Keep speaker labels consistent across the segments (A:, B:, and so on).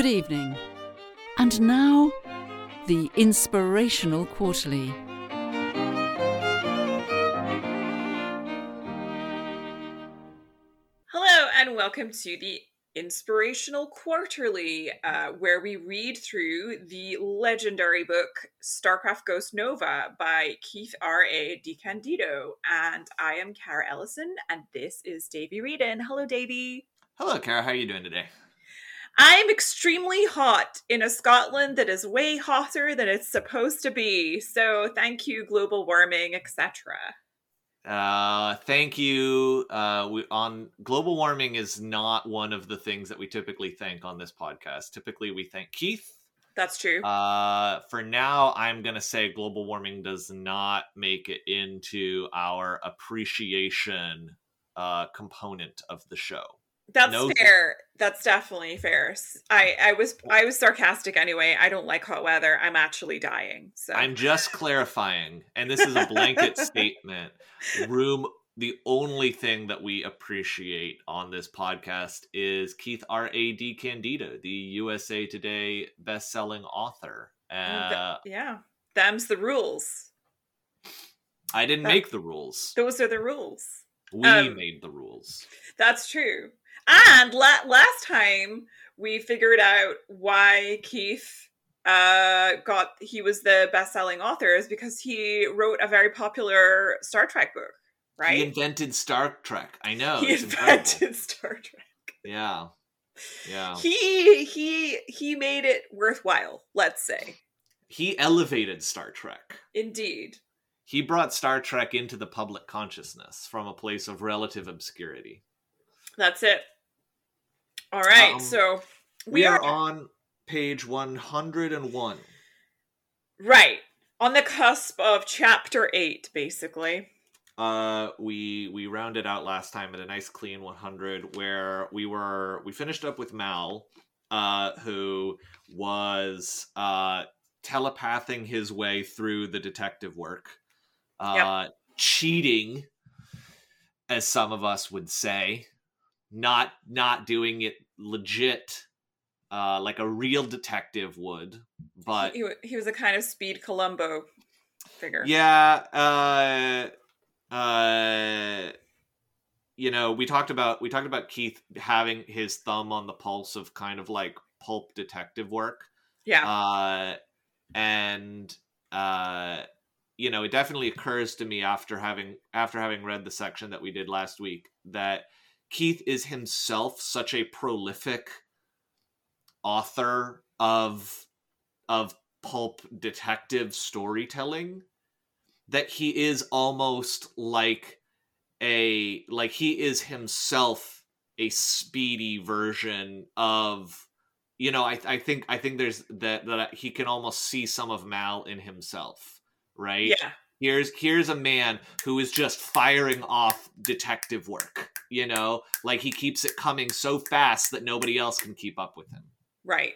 A: Good evening. And now, the Inspirational Quarterly.
B: Hello, and welcome to the Inspirational Quarterly, uh, where we read through the legendary book StarCraft Ghost Nova by Keith R.A. DeCandido. And I am Cara Ellison, and this is Davey Reedon. Hello, Davey.
C: Hello, Cara. How are you doing today?
B: I'm extremely hot in a Scotland that is way hotter than it's supposed to be. So thank you, global warming, etc.
C: Uh, thank you. Uh, we, on global warming is not one of the things that we typically thank on this podcast. Typically, we thank Keith.
B: That's true.
C: Uh, for now, I'm gonna say global warming does not make it into our appreciation uh, component of the show.
B: That's
C: No-
B: fair. That's definitely fair. I I was I was sarcastic anyway. I don't like hot weather. I'm actually dying. So
C: I'm just clarifying, and this is a blanket statement. Room. The only thing that we appreciate on this podcast is Keith R. A. DeCandido, the USA Today best-selling author.
B: Th-
C: Uh,
B: yeah, them's the rules.
C: I didn't
B: that-
C: make the rules.
B: Those are the rules.
C: We
B: um,
C: made the rules.
B: That's true. And la- last time we figured out why Keith uh got he was the best-selling author is because he wrote a very popular Star Trek book, right?
C: He invented Star Trek. I know.
B: He
C: it's incredible.
B: invented Star Trek.
C: Yeah. Yeah.
B: He he he made it worthwhile, let's say.
C: He elevated Star Trek.
B: Indeed.
C: He brought Star Trek into the public consciousness from a place of relative obscurity.
B: That's it. All right.
C: Um,
B: so
C: We, are, on page 101.
B: right on the cusp of chapter 8 basically.
C: Uh, we we rounded out last time at a nice clean 100 where we were we finished up with Mal, uh, who was uh telepathing his way through the detective work, uh, cheating, as some of us would say, not not doing it legit, uh, like a real detective would, but
B: he, he was a kind of speed Columbo figure.
C: yeah, uh uh you know, we talked about we talked about Keith having his thumb on the pulse of kind of like pulp detective work.
B: Yeah.
C: Uh and uh you know, it definitely occurs to me after having after having read the section that we did last week that Keith is himself such a prolific author of of pulp detective storytelling that he is almost like a like he is himself a speedy version of you know I, I think i think there's that that he can almost see some of mal in himself right
B: yeah.
C: here's here's a man who is just firing off detective work you know like he keeps it coming so fast that nobody else can keep up with him
B: Right.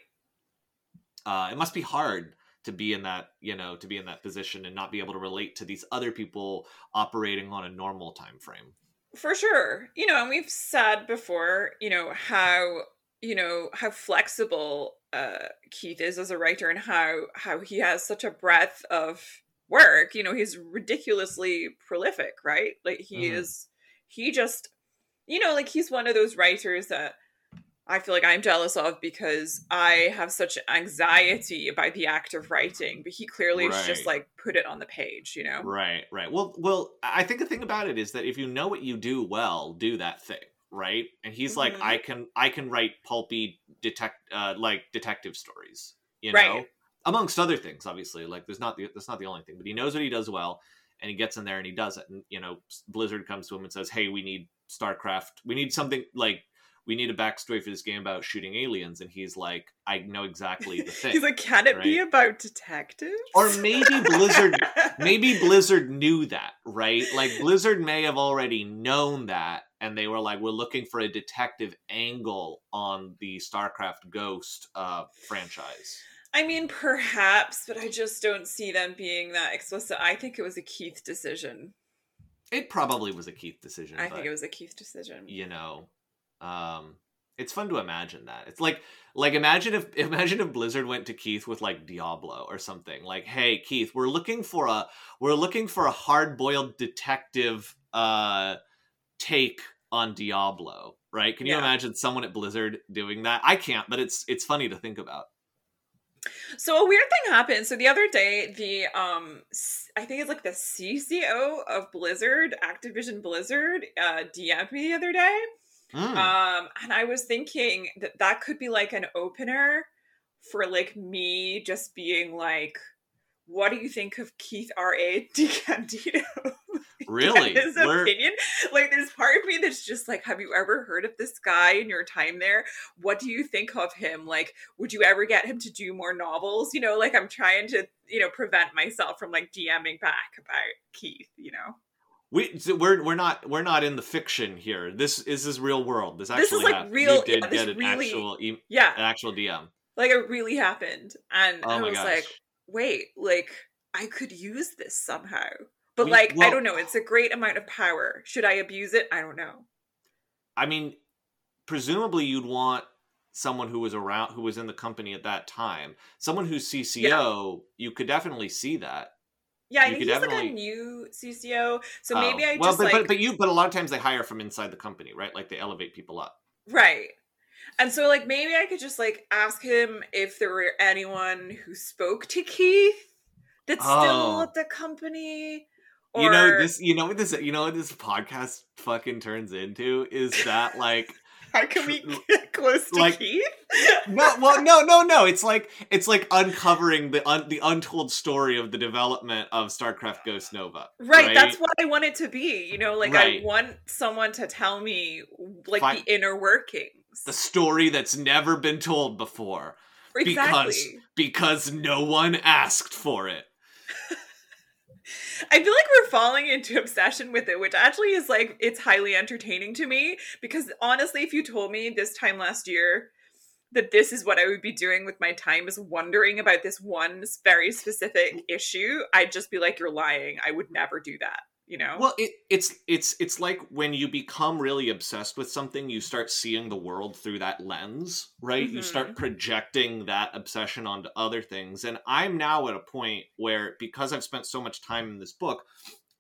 C: uh, it must be hard to be in that you know to be in that position and not be able to relate to these other people operating on a normal time frame
B: For sure. You know, and we've said before, you know, how you know how flexible uh Keith is as a writer and how how he has such a breadth of work. You know, he's ridiculously prolific, right? Like he
C: Mhm.
B: is he just you know, like he's one of those writers that I feel like I'm jealous of because I have such anxiety about the act of writing, but he clearly has just like put it on the page, you know?
C: right right well well i think the thing about it is that if you know what you do well do that thing right and he's like
B: Mhm.
C: i can i can write pulpy detect uh like detective stories you know
B: Right.
C: amongst other things obviously like there's not the that's not the only thing but he knows what he does well and he gets in there and he does it and you know blizzard comes to him and says hey we need starcraft we need something like we need a backstory for this game about shooting aliens and he's like i know exactly the thing
B: He's like, can it be about detectives?
C: Or maybe Blizzard- maybe blizzard knew that right like blizzard may have already known that and they were like we're looking for a detective angle on the starcraft ghost uh franchise
B: I mean, perhaps, but I just don't see them being that explicit. I think it was a Keith decision.
C: It probably was a keith decision
B: I
C: but,
B: think it was a Keith decision.
C: you know um It's fun to imagine that. It's like like imagine if imagine if Blizzard went to Keith with like Diablo or something. Like, hey Keith, we're looking for a we're looking for a hard boiled detective uh take on Diablo, right? Can you
B: Yeah.
C: imagine someone at Blizzard doing that? I can't, but it's it's funny to think about.
B: So a weird thing happened. So the other day, the um, I think it's like the CCO of Blizzard, Activision Blizzard, uh, DM'd me the other day.
C: Mm.
B: Um, and I was thinking that that could be like an opener for like me just being like, "What do you think of Keith R. A. DeCandido?"
C: really?
B: his
C: We're-
B: opinion. Like, there's part of me that's just like, have you ever heard of this guy in your time there? What do you think of him? Like, would you ever get him to do more novels? You know, like I'm trying to, you know, prevent myself from like DMing back about Keith. You know,
C: We so we're we're not we're not in the fiction here. This is this real world. This actually
B: This is, like,
C: happened.
B: real-
C: You did
B: yeah,
C: get an
B: really-
C: actual e-
B: yeah,
C: an actual DM.
B: like it really happened, and
C: Oh
B: I was
C: gosh.
B: like, wait, like I could use this somehow. But
C: We-
B: like, I don't know. It's a great amount of power. Should I abuse it? I don't know.
C: I mean, presumably you'd want someone who was around who was in the company at that time. Someone who's CCO, you could definitely see that.
B: Yeah, I
C: You
B: think he's like a new CCO, so
C: Oh.
B: maybe I
C: well,
B: just
C: but,
B: like
C: but but you but a lot of times they hire from inside the company, right? Like they elevate people up.
B: Right. And so like maybe I could just like ask him if there were anyone who spoke to Keith that's still
C: Oh.
B: at the company. Or
C: You know this. You know what this. You know what this podcast fucking turns into is that like
B: how can we get close to
C: like-
B: Keith?
C: no well no no no it's like it's like uncovering the un, the untold story of the development of starcraft ghost nova
B: Right, that's what I want it to be. You know, like
C: Right.
B: I want someone to tell me like the inner workings.
C: the story that's never been told before
B: exactly.
C: because no one asked for it
B: I feel like we're falling into obsession with it, which actually is like it's highly entertaining to me because honestly, if you told me this time last year that this is what I would be doing with my time is wondering about this one very specific issue, I'd just be like, you're lying. I would never do that, you know?
C: well it, it's it's it's like when you become really obsessed with something you start seeing the world through that lens right? You start mm-hmm. projecting that obsession onto other things. And i'm now at a point where because i've spent so much time in this book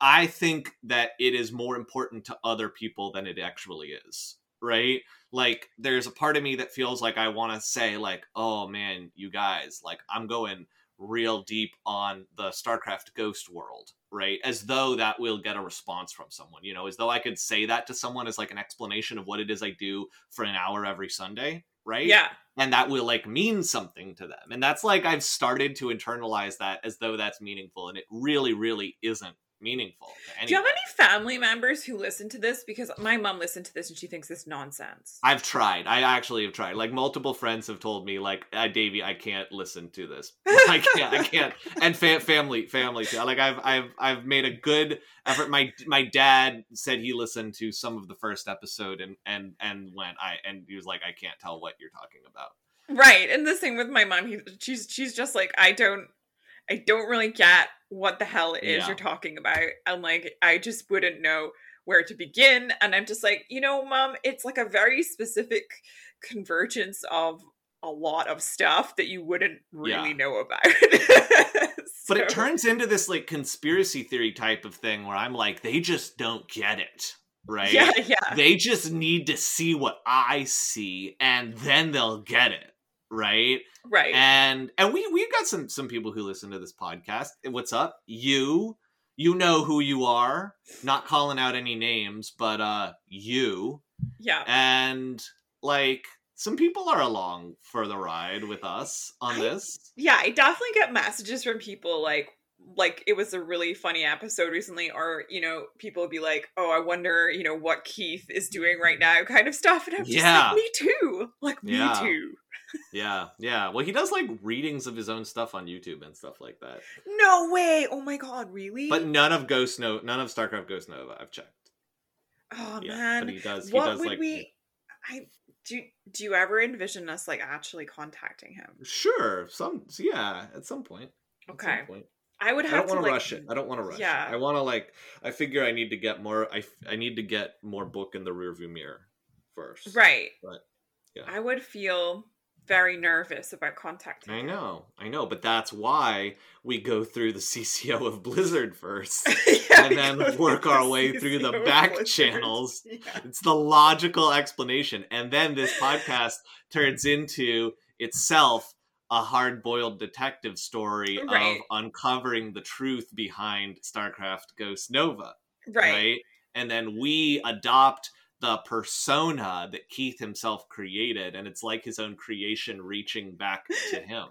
C: i think that it is more important to other people than it actually is right? Like there's a part of me that feels like i want to say like oh man you guys like i'm going real deep on the starcraft ghost world right? As though that will get a response from someone you know as though i could say that to someone as like an explanation of what it is i do for an hour every sunday right?
B: Yeah.
C: and that will like mean something to them. And that's like i've started to internalize that as though that's meaningful and it really really isn't meaningful to
B: Do you have any family members who listen to this? Because my mom listened to this and she thinks it's nonsense.
C: I've tried. I actually have tried. Like multiple friends have told me, like, uh, Davey, I can't listen to this. I can't. I can't. And fa- family, family. too. Like I've, I've, I've made a good effort. My, my dad said he listened to some of the first episode and, and, and went, I, and he was like, I can't tell what you're talking about.
B: Right. And the same with my mom. He, she's she's just like, I don't I don't really get what the hell it is
C: Yeah.
B: you're talking about. And like I just wouldn't know where to begin. And I'm just like, you know, mom, it's like a very specific convergence of a lot of stuff that you wouldn't really
C: Yeah.
B: know about.
C: But it turns into this like conspiracy theory type of thing where I'm like, they just don't get it. Right.
B: Yeah, yeah.
C: they just need to see what I see and then they'll get it. Right.
B: Right.
C: and and we we've got some some people who listen to this podcast what's up you you know who you are not calling out any names but uh you
B: yeah.
C: and like some people are along for the ride with us on
B: I-
C: this
B: yeah i definitely get messages from people like like it was a really funny episode recently or you know people would be like oh i wonder you know what keith is doing right now kind of stuff and i'm just
C: Yeah.
B: like me too like me
C: Yeah.
B: too
C: yeah yeah well he does like readings of his own stuff on youtube and stuff like that
B: no way oh my god really
C: but none of ghost no none of starcraft ghost nova i've checked
B: oh
C: yeah
B: man
C: but he does he
B: what
C: does
B: would
C: like
B: we i do do you ever envision us like actually contacting him
C: sure some yeah at some point At some
B: Okay.
C: point.
B: I would have I
C: don't
B: to
C: want to
B: like
C: rush it. I don't want to rush
B: yeah.
C: it. I want to like. I figure I need to get more. I I need to get more book in the rearview mirror first.
B: right But
C: Yeah.
B: I would feel very nervous about contacting.
C: I know, I know, but that's why we go through the CCO of Blizzard first,
B: Yeah,
C: and then work our way through the back
B: Blizzard.
C: channels.
B: Yeah.
C: It's the logical explanation, and then this podcast turns into itself a hard-boiled detective story
B: Right.
C: of uncovering the truth behind StarCraft Ghost Nova.
B: Right.
C: right? And then we adopt the persona that Keith himself created, and it's like his own creation reaching back to him.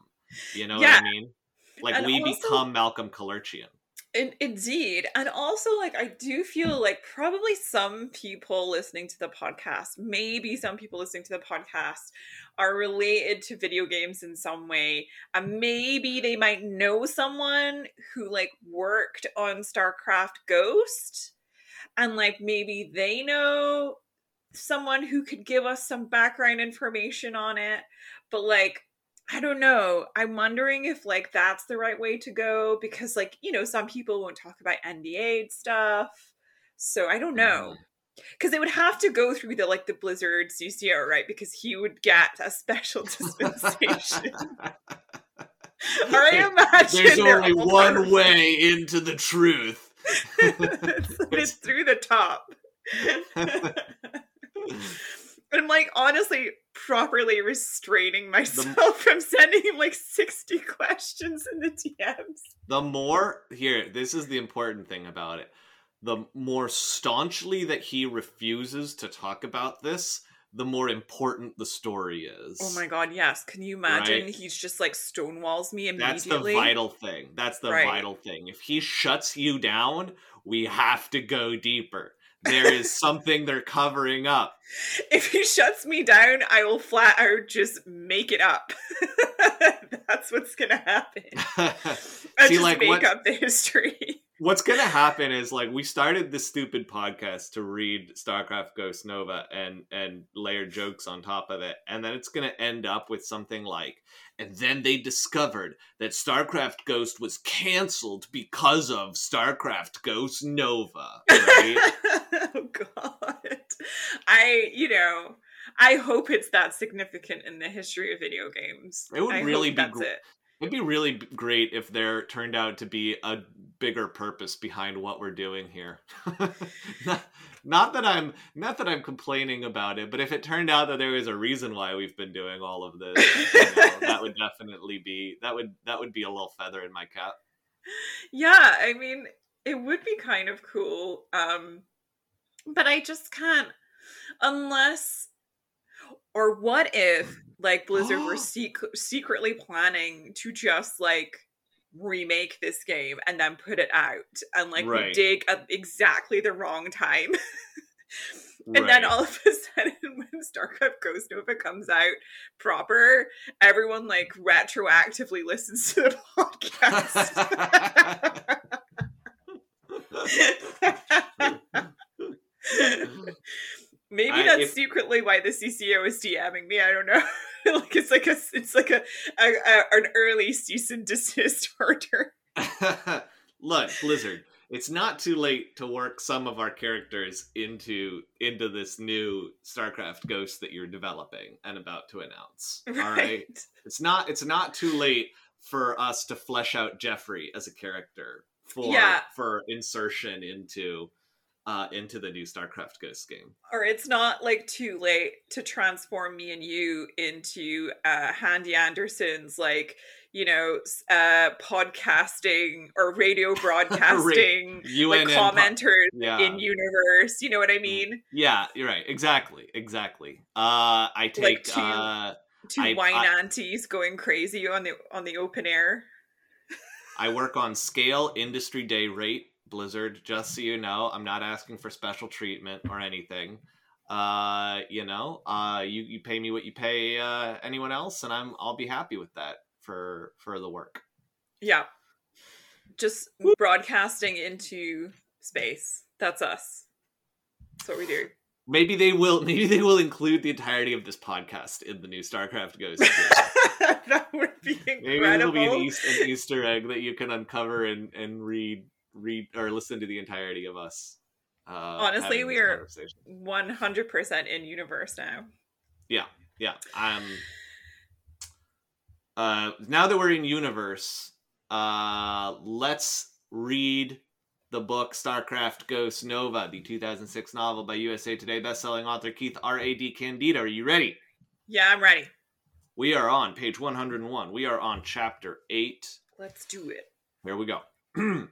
C: You know
B: Yeah.
C: what I mean? Like
B: And
C: we
B: also-
C: become Malcolm Kelerchian.
B: In, indeed. And also, like, I do feel like probably some people listening to the podcast, maybe some people listening to the podcast, are related to video games in some way. And maybe they might know someone who, like, worked on StarCraft Ghost. And, like, maybe they know someone who could give us some background information on it. But, like, I don't know. I'm wondering if like that's the right way to go because like, you know, some people won't talk about NDA stuff. So I don't know. Mm. Cuz it would have to go through the like the Blizzard CCO, right? Because he would get a special dispensation. I imagine
C: There's only one way into the truth.
B: it's, it's through the top. Mm. I'm like honestly properly restraining myself from sending him like 60 questions in the DMs.
C: the more here, this is the important thing about it. The more staunchly that he refuses to talk about this, the more important the story is.
B: Oh my god, yes. Can you imagine?
C: Right.
B: He's just like stonewalls me immediately.
C: That's the vital thing. That's the
B: Right.
C: vital thing. If he shuts you down, we have to go deeper. There is something they're covering up.
B: If he shuts me down, I will flat out just make it up. That's what's gonna happen. I
C: See,
B: just
C: like,
B: make
C: what-
B: up the history.
C: What's gonna happen is like we started this stupid podcast to read StarCraft Ghost Nova and and layer jokes on top of it, and then it's gonna end up with something like, and then they discovered that StarCraft Ghost was canceled because of StarCraft Ghost Nova. Right?
B: oh god. I, you know, I hope it's that significant in the history of video games.
C: It would
B: I
C: really be
B: that's
C: gr-
B: it.
C: It'd be really great if there turned out to be a bigger purpose behind what we're doing here. not, not that I'm not that I'm complaining about it, but if it turned out that there was a reason why we've been doing all of this, you know, that would definitely be that would that would be a little feather in my cap.
B: Yeah, I mean, it would be kind of cool. Um but I just can't unless or what if like Blizzard were sec- secretly planning to just like remake this game and then put it out and like we dig at exactly the wrong time. And then all of a sudden, when StarCraft Ghost Nova comes out proper, everyone like retroactively listens to the podcast. Maybe
C: I-
B: that's
C: if-
B: secretly why the CCO is DMing me. I don't know. like it's like a it's like a, a, a an early cease and desist order.
C: Look, Blizzard, it's not too late to work some of our characters into into this new StarCraft Ghost that you're developing and about to announce. All right. It's not it's not too late for us to flesh out Jeffrey as a character for
B: Yeah.
C: for insertion into uh into the new StarCraft Ghost game.
B: or it's not like too late to transform me and you into uh Handy Anderson's like you know uh podcasting or radio broadcasting like
C: UNN po-
B: commenters
C: Yeah.
B: in universe you know what I mean
C: Yeah, you're right. Exactly. Exactly. Uh I take
B: to-
C: uh
B: two
C: I-
B: wine
C: I-
B: aunties going crazy on the on the open air
C: I work on scale industry day rate Blizzard. Just so you know, I'm not asking for special treatment or anything. Uh, you know, uh, you you pay me what you pay uh, anyone else, and I'm I'll be happy with that for for the work.
B: yeah just broadcasting into space that's us that's what we do
C: Maybe they will. Maybe they will include the entirety of this podcast in the new StarCraft Ghost.
B: that would be incredible.
C: Maybe it'll be an, East, an Easter egg that you can uncover and and read read or listen to the entirety of us. Uh,
B: Honestly, we are 100% in universe now.
C: Yeah, yeah. Um. Uh, now that we're in universe, uh, let's read the book StarCraft Ghost Nova, the 2006 novel by USA Today bestselling author Keith R.A. DeCandido. Are you ready?
B: Yeah, I'm ready.
C: We are on page 101. We are on chapter 8.
B: Let's do it.
C: Here we go.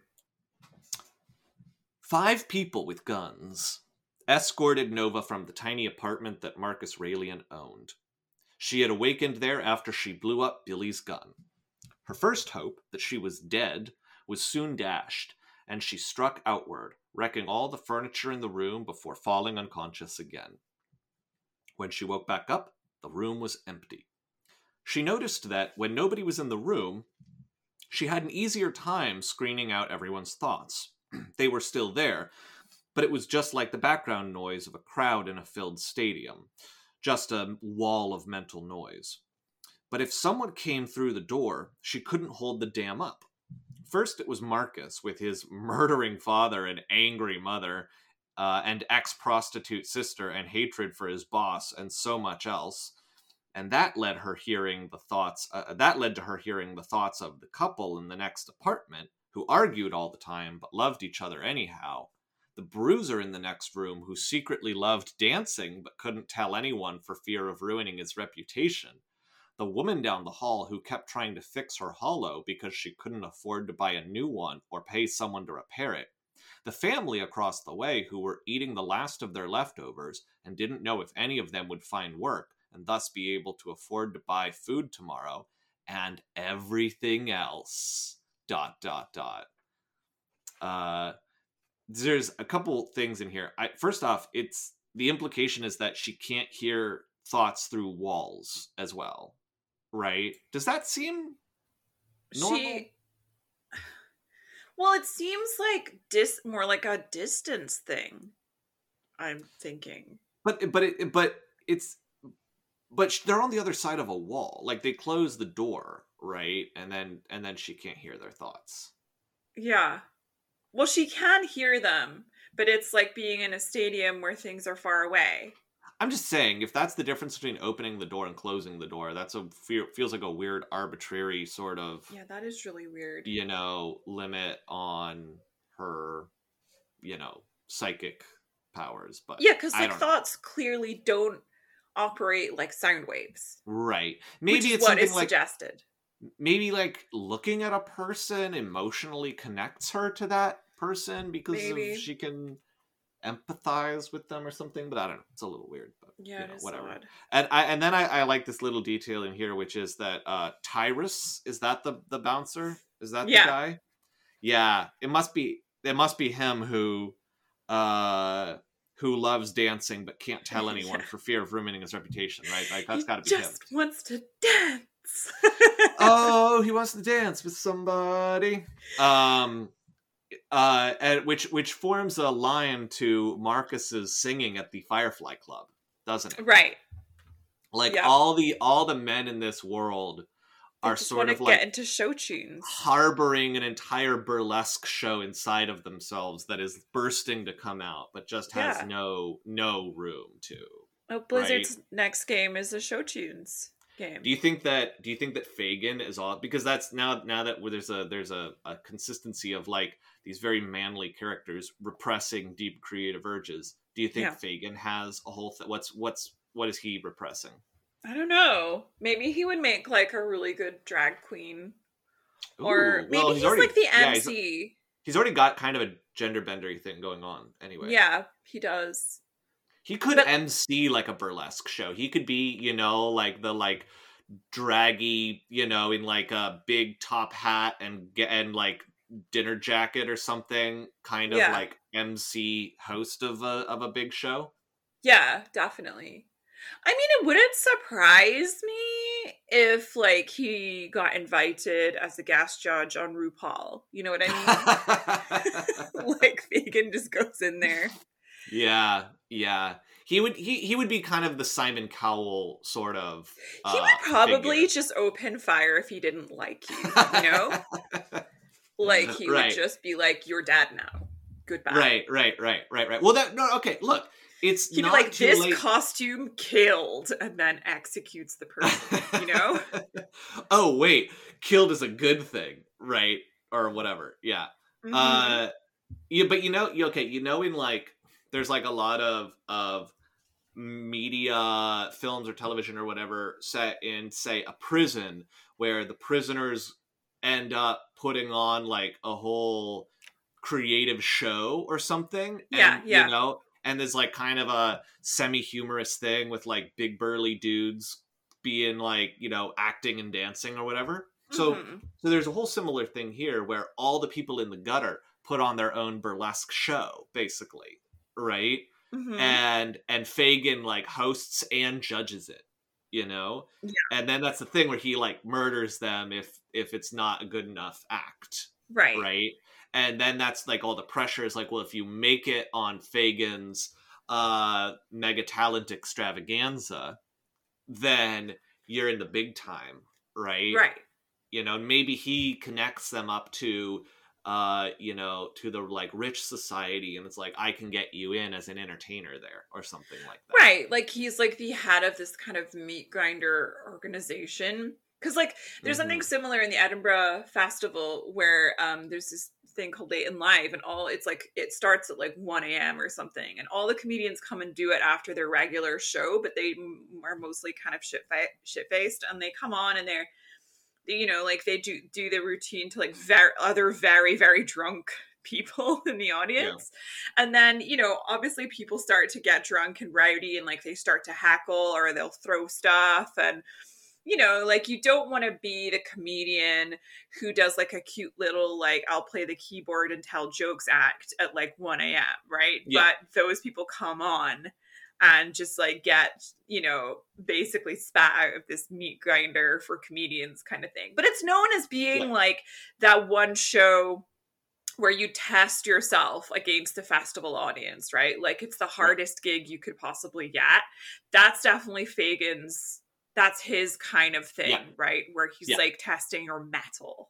C: Five people with guns escorted Nova from the tiny apartment that Marcus Raelian owned. She had awakened there after she blew up Billy's gun. Her first hope that she was dead was soon dashed, and she struck outward, wrecking all the furniture in the room before falling unconscious again. When she woke back up, the room was empty. She noticed that when nobody was in the room, she had an easier time screening out everyone's thoughts. they were still there, but it was just like the background noise of a crowd in a filled stadium just a wall of mental noise. But if someone came through the door, she couldn't hold the dam up. First, it was Marcus with his murdering father and angry mother, uh, and ex prostitute sister, and hatred for his boss, and so much else. And that led her hearing the thoughts. Uh, that led to her hearing the thoughts of the couple in the next apartment, who argued all the time but loved each other anyhow. The bruiser in the next room who secretly loved dancing but couldn't tell anyone for fear of ruining his reputation, the woman down the hall who kept trying to fix her holo because she couldn't afford to buy a new one or pay someone to repair it, the family across the way who were eating the last of their leftovers and didn't know if any of them would find work and thus be able to afford to buy food tomorrow, and everything else. Dot dot dot. Uh, there's a couple things in here. I, first off, it's the implication is that she can't hear thoughts through walls as well, right? Does that seem normal? She...
B: Well, it seems like dis more like a distance thing. I'm thinking,
C: but but it but it's but they're on the other side of a wall. Like they close the door, right? And then and then she can't hear their thoughts.
B: Yeah. Well, she can hear them, but it's like being in a stadium where things are far away.
C: I'm just saying, if that's the difference between opening the door and closing the door, that's a feels like a weird, arbitrary sort of.
B: Yeah, that is really weird.
C: You know, limit on her, you know, psychic powers. But
B: yeah, because like thoughts know. clearly don't operate like sound waves.
C: Right. Maybe it's what is like, suggested maybe like looking at a person emotionally connects her to that person because of, she can empathize with them or something but i don't know. It's a little weird but yeah you know, whatever. odd. and i and then I, I like this little detail in here which is that uh tyrus is that the the bouncer? Is that yeah. the guy? Yeah it must be it must be him who uh who loves dancing but can't tell anyone yeah. for fear of ruining his reputation right? Like that's got to be
B: just
C: him
B: wants to dance
C: oh, he wants to dance with somebody. Um, uh, and which which forms a line to Marcus's singing at the Firefly Club, doesn't it?
B: Right.
C: Like all the all the men in this world are sort of like
B: get into show tunes,
C: harboring an entire burlesque show inside of themselves that is bursting to come out, but just has yeah. no no room to.
B: Oh, Blizzard's right? next game is the show tunes game.
C: Do you think that? Do you think that Fagin is all because that's now now that there's a there's a, a consistency of like these very manly characters repressing deep creative urges. Do you think yeah. Fagin has a whole thing? What's what's what is he repressing?
B: I don't know. Maybe he would make like a really good drag queen, Ooh, or maybe well, he's, he's already, like the MC.
C: Yeah, he's, he's already got kind of a gender bendery thing going on anyway.
B: Yeah, he does.
C: He could but, MC like a burlesque show. He could be, you know, like the like draggy, you know, in like a big top hat and get and like dinner jacket or something, kind of yeah. like MC host of a of a big show.
B: Yeah, definitely. I mean, it wouldn't surprise me if like he got invited as a guest judge on RuPaul. You know what I mean? like Fagin just goes in there.
C: Yeah, yeah. He would he he would be kind of the Simon Cowell sort of.
B: Uh, he would probably figure. just open fire if he didn't like you. You know, like he right. would just be like, "You're dad now." goodbye.
C: Right, right, right, right, right. Well, that no, okay. Look, it's
B: He'd
C: not
B: like, this
C: late.
B: costume killed, and then executes the person. you know?
C: oh wait, killed is a good thing, right? Or whatever. Yeah.
B: Mhm.
C: Uh, yeah, but you know, okay, you know, in like, there's like a lot of of media, films or television or whatever set in, say, a prison where the prisoners end up putting on like a whole creative show or something.
B: Yeah,
C: and,
B: yeah.
C: You know, and there's like kind of a semi-humorous thing with like big burly dudes being like you know acting and dancing or whatever. So
B: Mhm.
C: so there's a whole similar thing here where all the people in the gutter put on their own burlesque show, basically, right?
B: Mhm.
C: And and Fagin like hosts and judges it, you know?
B: Yeah.
C: And then that's the thing where he like murders them if if it's not a good enough act,
B: right.
C: right? And then that's like all the pressure is like, well, if you make it on Fagin's uh mega talent extravaganza, then you're in the big time, right?
B: Right.
C: you know maybe he connects them up to uh you know to the like rich society and it's like i can get you in as an entertainer there or something like that
B: Right. Like he's like the head of this kind of meat grinder organization. Cause like there's something
C: Mhm.
B: similar in the Edinburgh Festival where um there's this thing called Late and Live and all it's like it starts at like 1 a.m. or something and all the comedians come and do it after their regular show, but they m- are mostly kind of shit shit faced and they come on and they're they, you know like they do do the routine to like very other very very drunk people in the audience. And then you know obviously people start to get drunk and rowdy and like they start to hackle or they'll throw stuff. And you know like you don't want to be the comedian who does like a cute little like i'll play the keyboard and tell jokes act at like 1 a.m right?
C: Yeah.
B: but those people come on and just like get you know basically spat out of this meat grinder for comedians kind of thing but it's known as being
C: Yeah.
B: like that one show where you test yourself against the festival audience right like it's the hardest gig you could possibly get that's definitely fagin's that's his kind of thing
C: Yeah.
B: right where he's
C: Yeah.
B: like testing your
C: mettle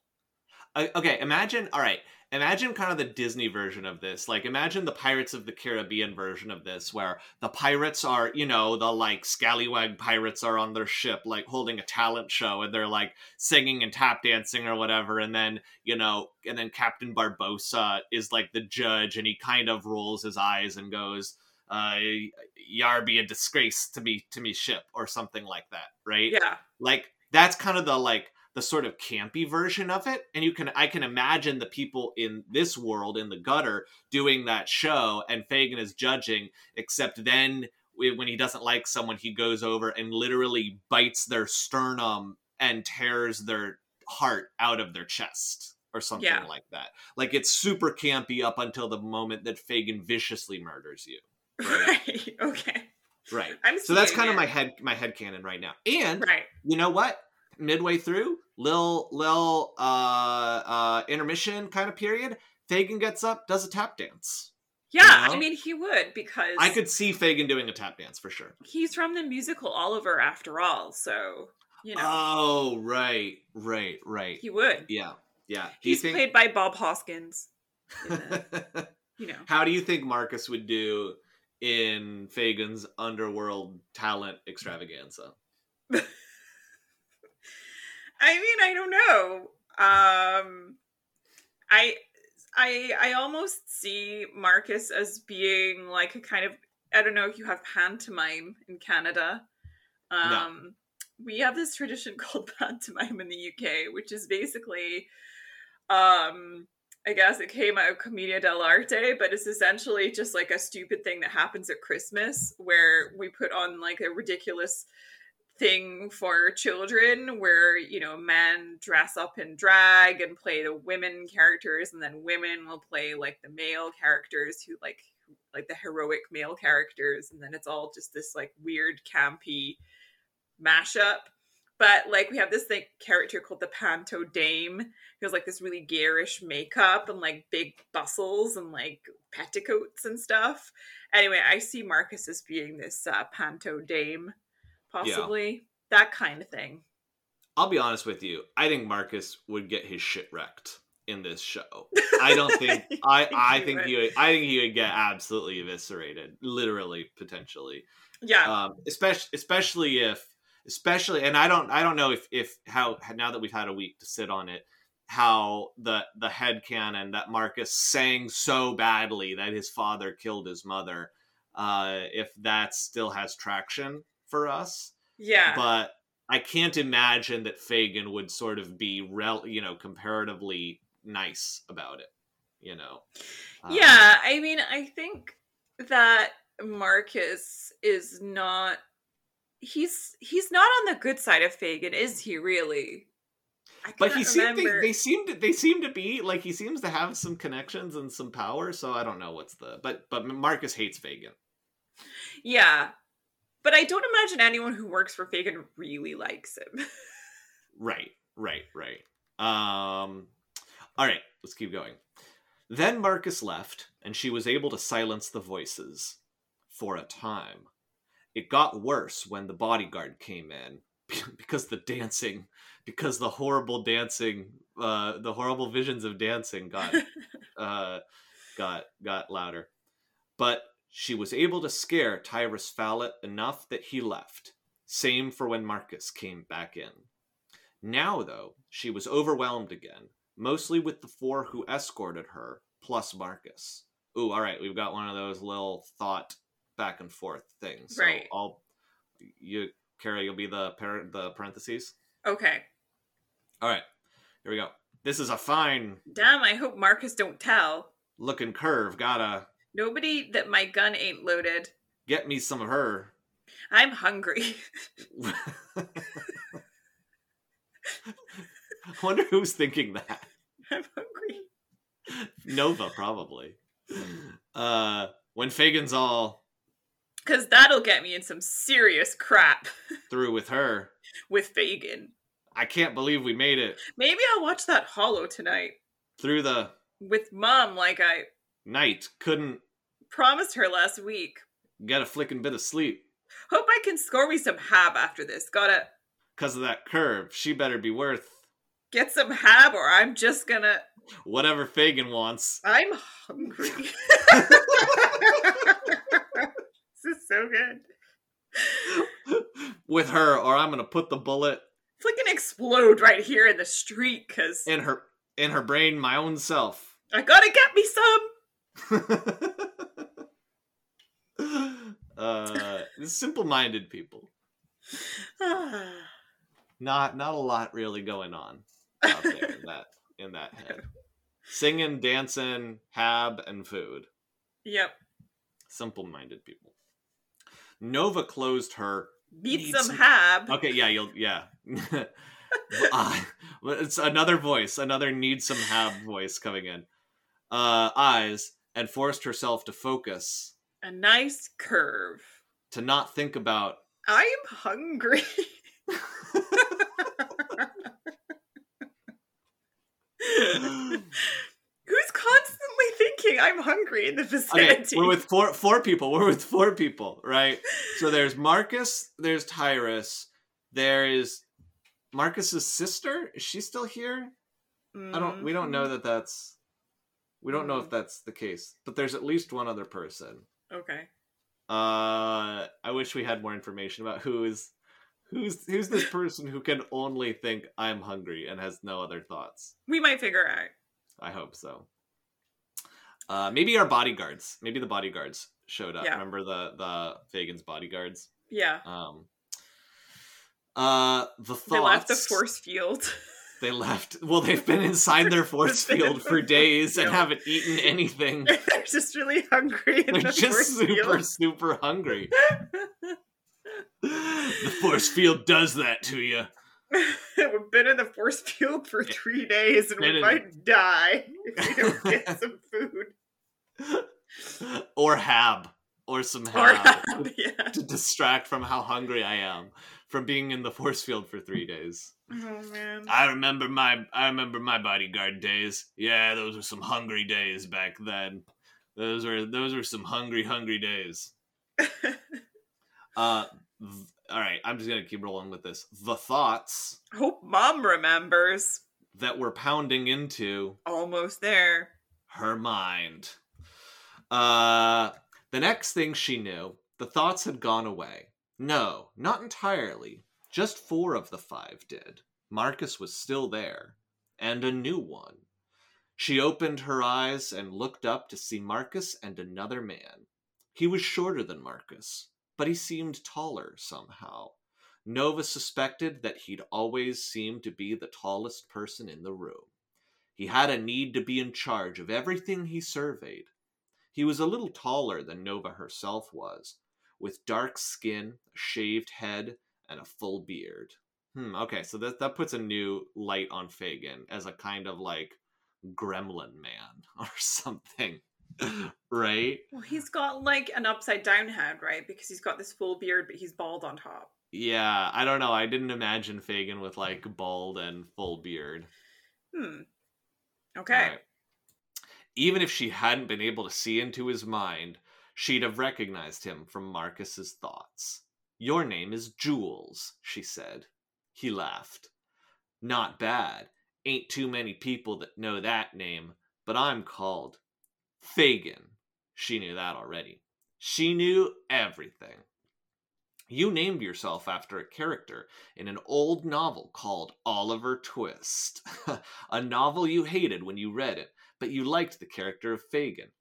C: okay imagine all right imagine kind of the disney version of this like imagine the pirates of the caribbean version of this where the pirates are you know the like scallywag pirates are on their ship like holding a talent show and they're like singing and tap dancing or whatever and then you know and then captain barbossa is like the judge and he kind of rolls his eyes and goes uh yar be a disgrace to me to me ship or something like that right?
B: Yeah.
C: Like that's kind of the like the sort of campy version of it. And you can i can imagine the people in this world in the gutter doing that show and fagin is judging except then when he doesn't like someone he goes over and literally bites their sternum and tears their heart out of their chest or something
B: Yeah.
C: like that. Like it's super campy up until the moment that fagin viciously murders you. Right.
B: right. Okay.
C: Right.
B: I'm
C: so that's kind of my head my head canon right now. And
B: right.
C: you know what? Midway through, lil lil uh uh intermission kind of period, Fagin gets up, does a tap dance.
B: yeah
C: know?
B: i mean he would because
C: I could see Fagin doing a tap dance for sure.
B: he's from the musical oliver after all so you know
C: Oh, right, right, right.
B: he would
C: Yeah, yeah. Do
B: he's
C: think?
B: played by bob hoskins the- you know
C: How do you think Marcus would do in Fagin's underworld talent extravaganza?
B: I mean, I don't know. Um, I, I, I almost see Marcus as being like a kind of. I don't know if you have pantomime in Canada. Um, We have this tradition called pantomime in the UK, which is basically, um, I guess it came out of Commedia dell'arte, but it's essentially just like a stupid thing that happens at Christmas where we put on like a ridiculous thing for children where you know men dress up in drag and play the women characters and then women will play like the male characters who like like the heroic male characters and then it's all just this like weird campy mashup. But like we have this like character called the panto dame who has like this really garish makeup and like big bustles and like petticoats and stuff. Anyway i see marcus as being this uh, panto dame possibly that kind of thing
C: I'll be honest with you. I think Marcus would get his shit wrecked in this show. I don't think I I think he would, I think he would get absolutely eviscerated, literally potentially.
B: Yeah.
C: Um especially especially if especially and I don't I don't know if if how now that we've had a week to sit on it how the the head canon that Marcus sang so badly that his father killed his mother uh if that still has traction for us
B: yeah.
C: but I can't imagine that Fagin would sort of be rel you know comparatively nice about it you know Um,
B: yeah, I mean, I think that Marcus is not he's he's not on the good side of Fagin, is he really? I
C: but he seemed they, they seem to they seem to be like he seems to have some connections and some power so i don't know what's the but but marcus hates fagin
B: Yeah. But I don't imagine anyone who works for Fagin really likes him.
C: right right right um all right let's keep going then marcus left and she was able to silence the voices for a time it got worse when the bodyguard came in because the dancing because the horrible dancing uh the horrible visions of dancing got uh, got got louder. But she was able to scare Tyrus Fallet enough that he left. Same for when Marcus came back in. Now, though, she was overwhelmed again, mostly with the four who escorted her, plus Marcus. Ooh, all right, we've got one of those little thought back and forth things. So
B: Right.
C: I'll you, Cara, you'll be the par- the parentheses.
B: okay.
C: All right, here we go. This is a fine
B: Damn, I hope Marcus don't tell.
C: looking curve. Gotta
B: Nobody that my gun ain't loaded.
C: get me some of her.
B: I'm hungry.
C: I wonder who's thinking that.
B: I'm hungry.
C: Nova, probably. Uh, when Fagin's all
B: Cause that'll get me in some serious crap
C: through with her,
B: with Fagin.
C: I can't believe we made it
B: Maybe I'll watch that holo tonight
C: through the
B: with Mom, like I
C: night. Couldn't
B: promised her last week.
C: get a flicking bit of sleep
B: Hope I can score me some hab after this. Gotta
C: because of that curve. She better be worth
B: get some hab, or I'm just gonna.
C: whatever Fagin wants.
B: I'm hungry. this is so good.
C: with her, or I'm gonna put the bullet
B: Flicking explode right here in the street, cause
C: in her in her brain, my own self.
B: I gotta get me some.
C: uh, simple-minded people. Not not a lot really going on out there in that in that head. Singing, dancing, hab, and food.
B: yep.
C: Simple-minded people. Nova closed her. Need
B: some
C: some-
B: hab.
C: Okay, yeah, you'll yeah. uh, it's another voice, another need some hab voice coming in. Uh, eyes and forced herself to focus
B: A nice curve.
C: to not think about
B: I'm hungry. Who's constantly thinking I'm hungry in the
C: Okay,
B: vicinity?
C: we're with four four people. We're with four people, right? So there's Marcus, there's Tyrus, there is Marcus's sister. Is she still here? I don't. We don't know
B: Mm-hmm.
C: that that's. We don't know if that's the case, but there's at least one other person.
B: Okay.
C: Uh, I wish we had more information about who is, who's who's this person who can only think I'm hungry and has no other thoughts.
B: We might figure out.
C: I hope so. Uh, maybe our bodyguards. Maybe the bodyguards showed up.
B: Yeah.
C: Remember the the Fagin's bodyguards?
B: Yeah.
C: Um. Uh, the thoughts
B: They left the force field.
C: They left. Well, they've been inside their force field for days and haven't eaten anything.
B: They're just really hungry
C: They're
B: the
C: just super,
B: field.
C: super hungry. the force field does that to you.
B: We've been in the force field for three days and
C: Been
B: we
C: in-
B: might die if we don't get some food.
C: or hab, or some
B: Or
C: hab
B: yeah.
C: to distract from how hungry I am from being in the force field for three days.
B: Oh man.
C: I remember my I remember my bodyguard days. Yeah, those were some hungry days back then. Those were those were some hungry hungry days. Uh, th- all right. I'm just gonna keep rolling with this. The thoughts.
B: Hope mom remembers.
C: that we're pounding into
B: Almost there.
C: her mind. Uh, the next thing she knew, the thoughts had gone away. No, not entirely. Just four of the five did. Marcus was still there, and a new one. She opened her eyes and looked up to see Marcus and another man. He was shorter than Marcus, but he seemed taller somehow. Nova suspected that he'd always seemed to be the tallest person in the room. He had a need to be in charge of everything he surveyed. He was a little taller than Nova herself was, with dark skin, a shaved head, and a full beard. Hmm, okay, so that, that puts a new light on Fagin as a kind of like gremlin man or something. right?
B: Well, he's got like an upside down head, right? Because he's got this full beard, but he's bald on top.
C: Yeah, I don't know. I didn't imagine Fagin with like bald and full beard.
B: Hmm. Okay.
C: Alright. Even if she hadn't been able to see into his mind, she'd have recognized him from Marcus's thoughts. Your name is Jules, she said. He laughed. Not bad. Ain't too many people that know that name, but I'm called Fagin. She knew that already. She knew everything. You named yourself after a character in an old novel called Oliver Twist, a novel you hated when you read it, but you liked the character of Fagin.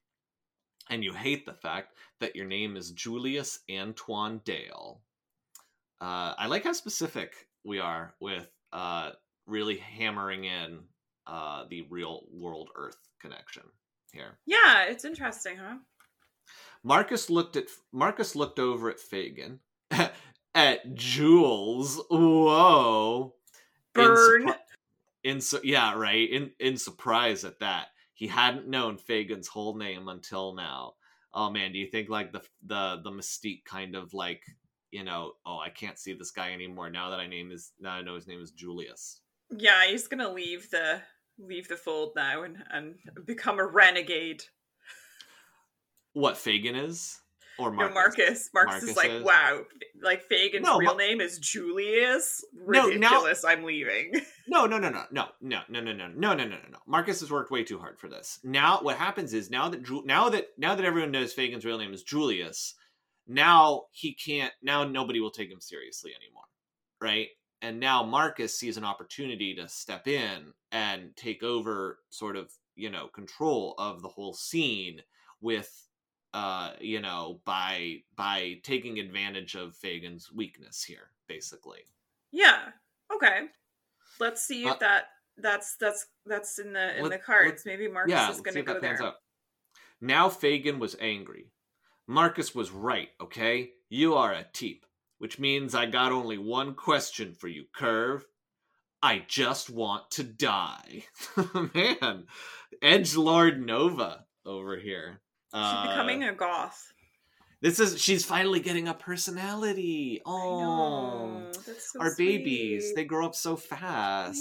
C: And you hate the fact that your name is Julius Antoine Dale. Uh, I like how specific we are with uh, really hammering in uh, the real world Earth connection here.
B: Yeah, it's interesting, huh?
C: Marcus looked at Marcus looked over at Fagin, at Jules. Whoa,
B: Burn.
C: In, su- yeah, right. In in surprise at that, he hadn't known Fagin's whole name until now. Oh man, do you think like the the the mystique kind of like you know? Oh, I can't see this guy anymore now that I name is now I know his name is Julius.
B: Yeah, he's gonna leave the leave the fold now and and become a renegade.
C: What Fagin is or
B: No,
C: Marcus?
B: Marcus. Marcus, is like,
C: is?
B: wow, like Fagin's
C: No,
B: real
C: Ma-
B: name is Julius.
C: No, now-
B: I'm leaving.
C: No, no, no, no, no, no, no, no, no, no, no, no, no, no. Marcus has worked way too hard for this. Now, what happens is now that Ju- now that now that everyone knows Fagin's real name is Julius, now he can't. Now nobody will take him seriously anymore, right? And now Marcus sees an opportunity to step in and take over, sort of, you know, control of the whole scene with, uh, you know, by by taking advantage of Fagin's weakness here, basically.
B: yeah. Okay. Let's see if
C: Uh,
B: that that's that's that's in the in
C: let-
B: the cards.
C: let-
B: Maybe Marcus
C: yeah,
B: is gonna go there.
C: out. Now Fagin was angry. Marcus was right, okay? You are a teep, which means I got only one question for you, Curve. I just want to die. Man, Edge Lord Nova over here.
B: She's
C: Uh,
B: becoming a goth.
C: This is she's finally getting a personality. Oh,
B: so
C: our babies, they grow up so fast.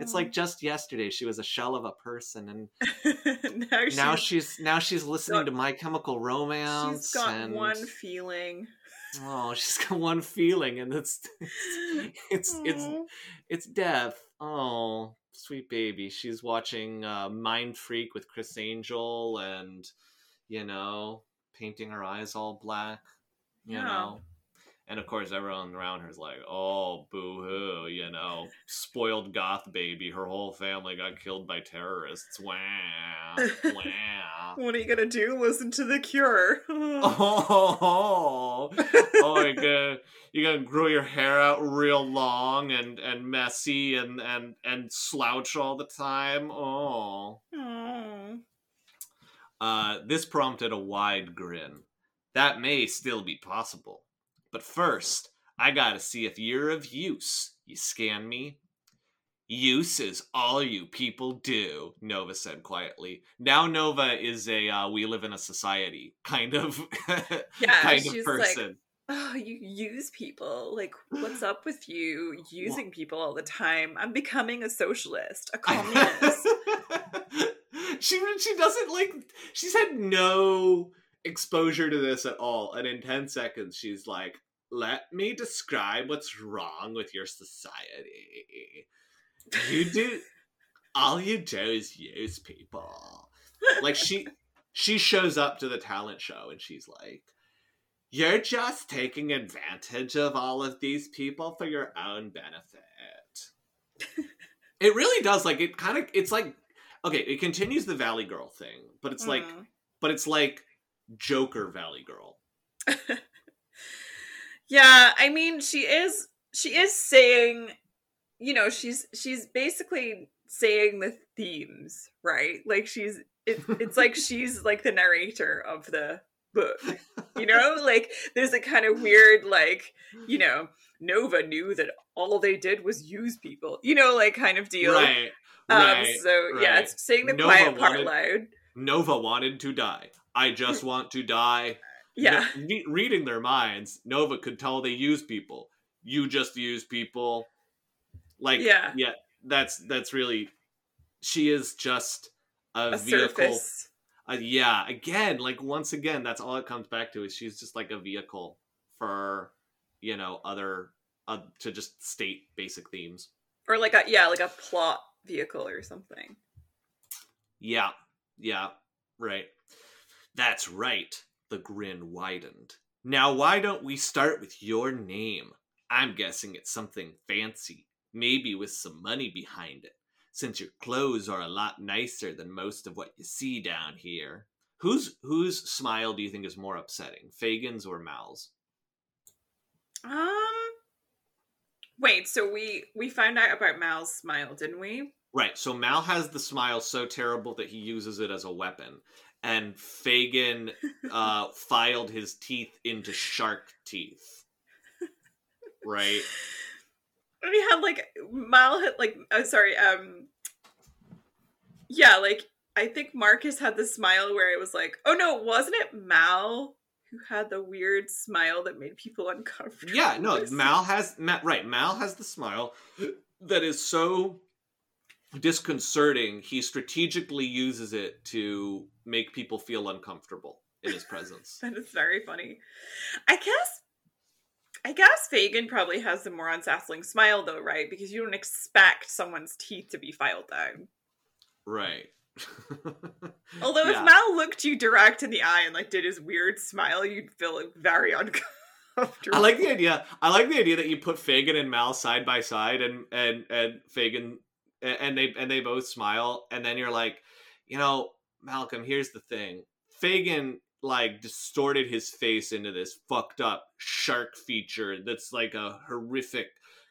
C: It's like just yesterday she was a shell of a person and
B: now she's,
C: now she's now she's listening
B: got-
C: to My Chemical Romance.
B: she's got
C: and,
B: one feeling.
C: Oh, she's got one feeling, and it's it's it's
B: Aw.
C: it's death. Oh, sweet baby. She's watching uh, Mind Freak with Criss Angel, and you know, painting her eyes all black. You
B: Yeah.
C: know. And of course, everyone around her is like, "Oh, boo-hoo!" You know, spoiled goth baby. Her whole family got killed by terrorists. Wow, wow.
B: What are you gonna do? Listen to the Cure.
C: Oh, oh, you're gonna you're gonna grow your hair out real long and and messy and and and slouch all the time. Oh,
B: Aw.
C: uh, this prompted a wide grin. That may still be possible, but first I gotta see if you're of use. You scan me. Use is all you people do, Nova said quietly. Now Nova is a uh, we live in a society kind of
B: Yeah,
C: kind of
B: like,
C: person.
B: oh, you use people. Like, what's up with you using people all the time? I'm becoming a socialist, a communist.
C: she she doesn't like she's had no exposure to this at all and in 10 seconds she's like let me describe what's wrong with your society You do all you do is use people. Like she she shows up to the talent show and she's like, You're just taking advantage of all of these people for your own benefit. it really does like it kind of it's like okay, it continues the Valley Girl thing, but it's like
B: Mm.
C: but it's like Joker Valley Girl.
B: Yeah, I mean, she is she is saying, you know, she's she's basically saying the themes, right? Like she's it, it's like she's like the narrator of the book. You know, like there's a kind of weird like, you know, Nova knew that all they did was use people. You know, like kind of deal.
C: Right.
B: Um
C: right.
B: so yeah,
C: right.
B: it's saying the
C: Nova
B: quiet part
C: wanted-
B: loud.
C: Nova wanted to die. I just want to die.
B: Yeah.
C: Re- reading their minds, Nova could tell they use people. You just use people. Like
B: Yeah.
C: yeah, that's that's really she is just a,
B: A
C: vehicle. Uh, yeah, again, like once again, that's all it comes back to is she's just like a vehicle for you know other uh, to just state basic themes.
B: Or like a yeah, like a plot vehicle or something.
C: Yeah, yeah, right. That's right. The grin widened. Now, why don't we start with your name? I'm guessing it's something fancy, maybe with some money behind it, since your clothes are a lot nicer than most of what you see down here. Whose whose smile do you think is more upsetting, Fagin's or Mal's?
B: Um Wait, so we we found out about Mal's smile, didn't we?
C: Right. So Mal has the smile so terrible that he uses it as a weapon, and Fagin uh, filed his teeth into shark teeth. Right.
B: And he had like Mal had like uh, sorry, um Yeah, like I think Marcus had the smile where it was like, oh no, wasn't it Mal who had the weird smile that made people uncomfortable?
C: Yeah. No. Mal has Ma- right. Mal has the smile that is so disconcerting. He strategically uses it to make people feel uncomfortable in his presence.
B: That is very funny. I guess I guess Fagin probably has the more unsettling smile though, right? Because you don't expect someone's teeth to be filed down.
C: right.
B: Although
C: Yeah.
B: if Mal looked you direct in the eye and like did his weird smile, you'd feel like, very uncomfortable.
C: I like the idea. I like the idea that you put Fagin and Mal side by side, and and and Fagin and they and they both smile, and then you're like, you know, Malcolm. Here's the thing: Fagin like distorted his face into this fucked up shark feature that's like a horrific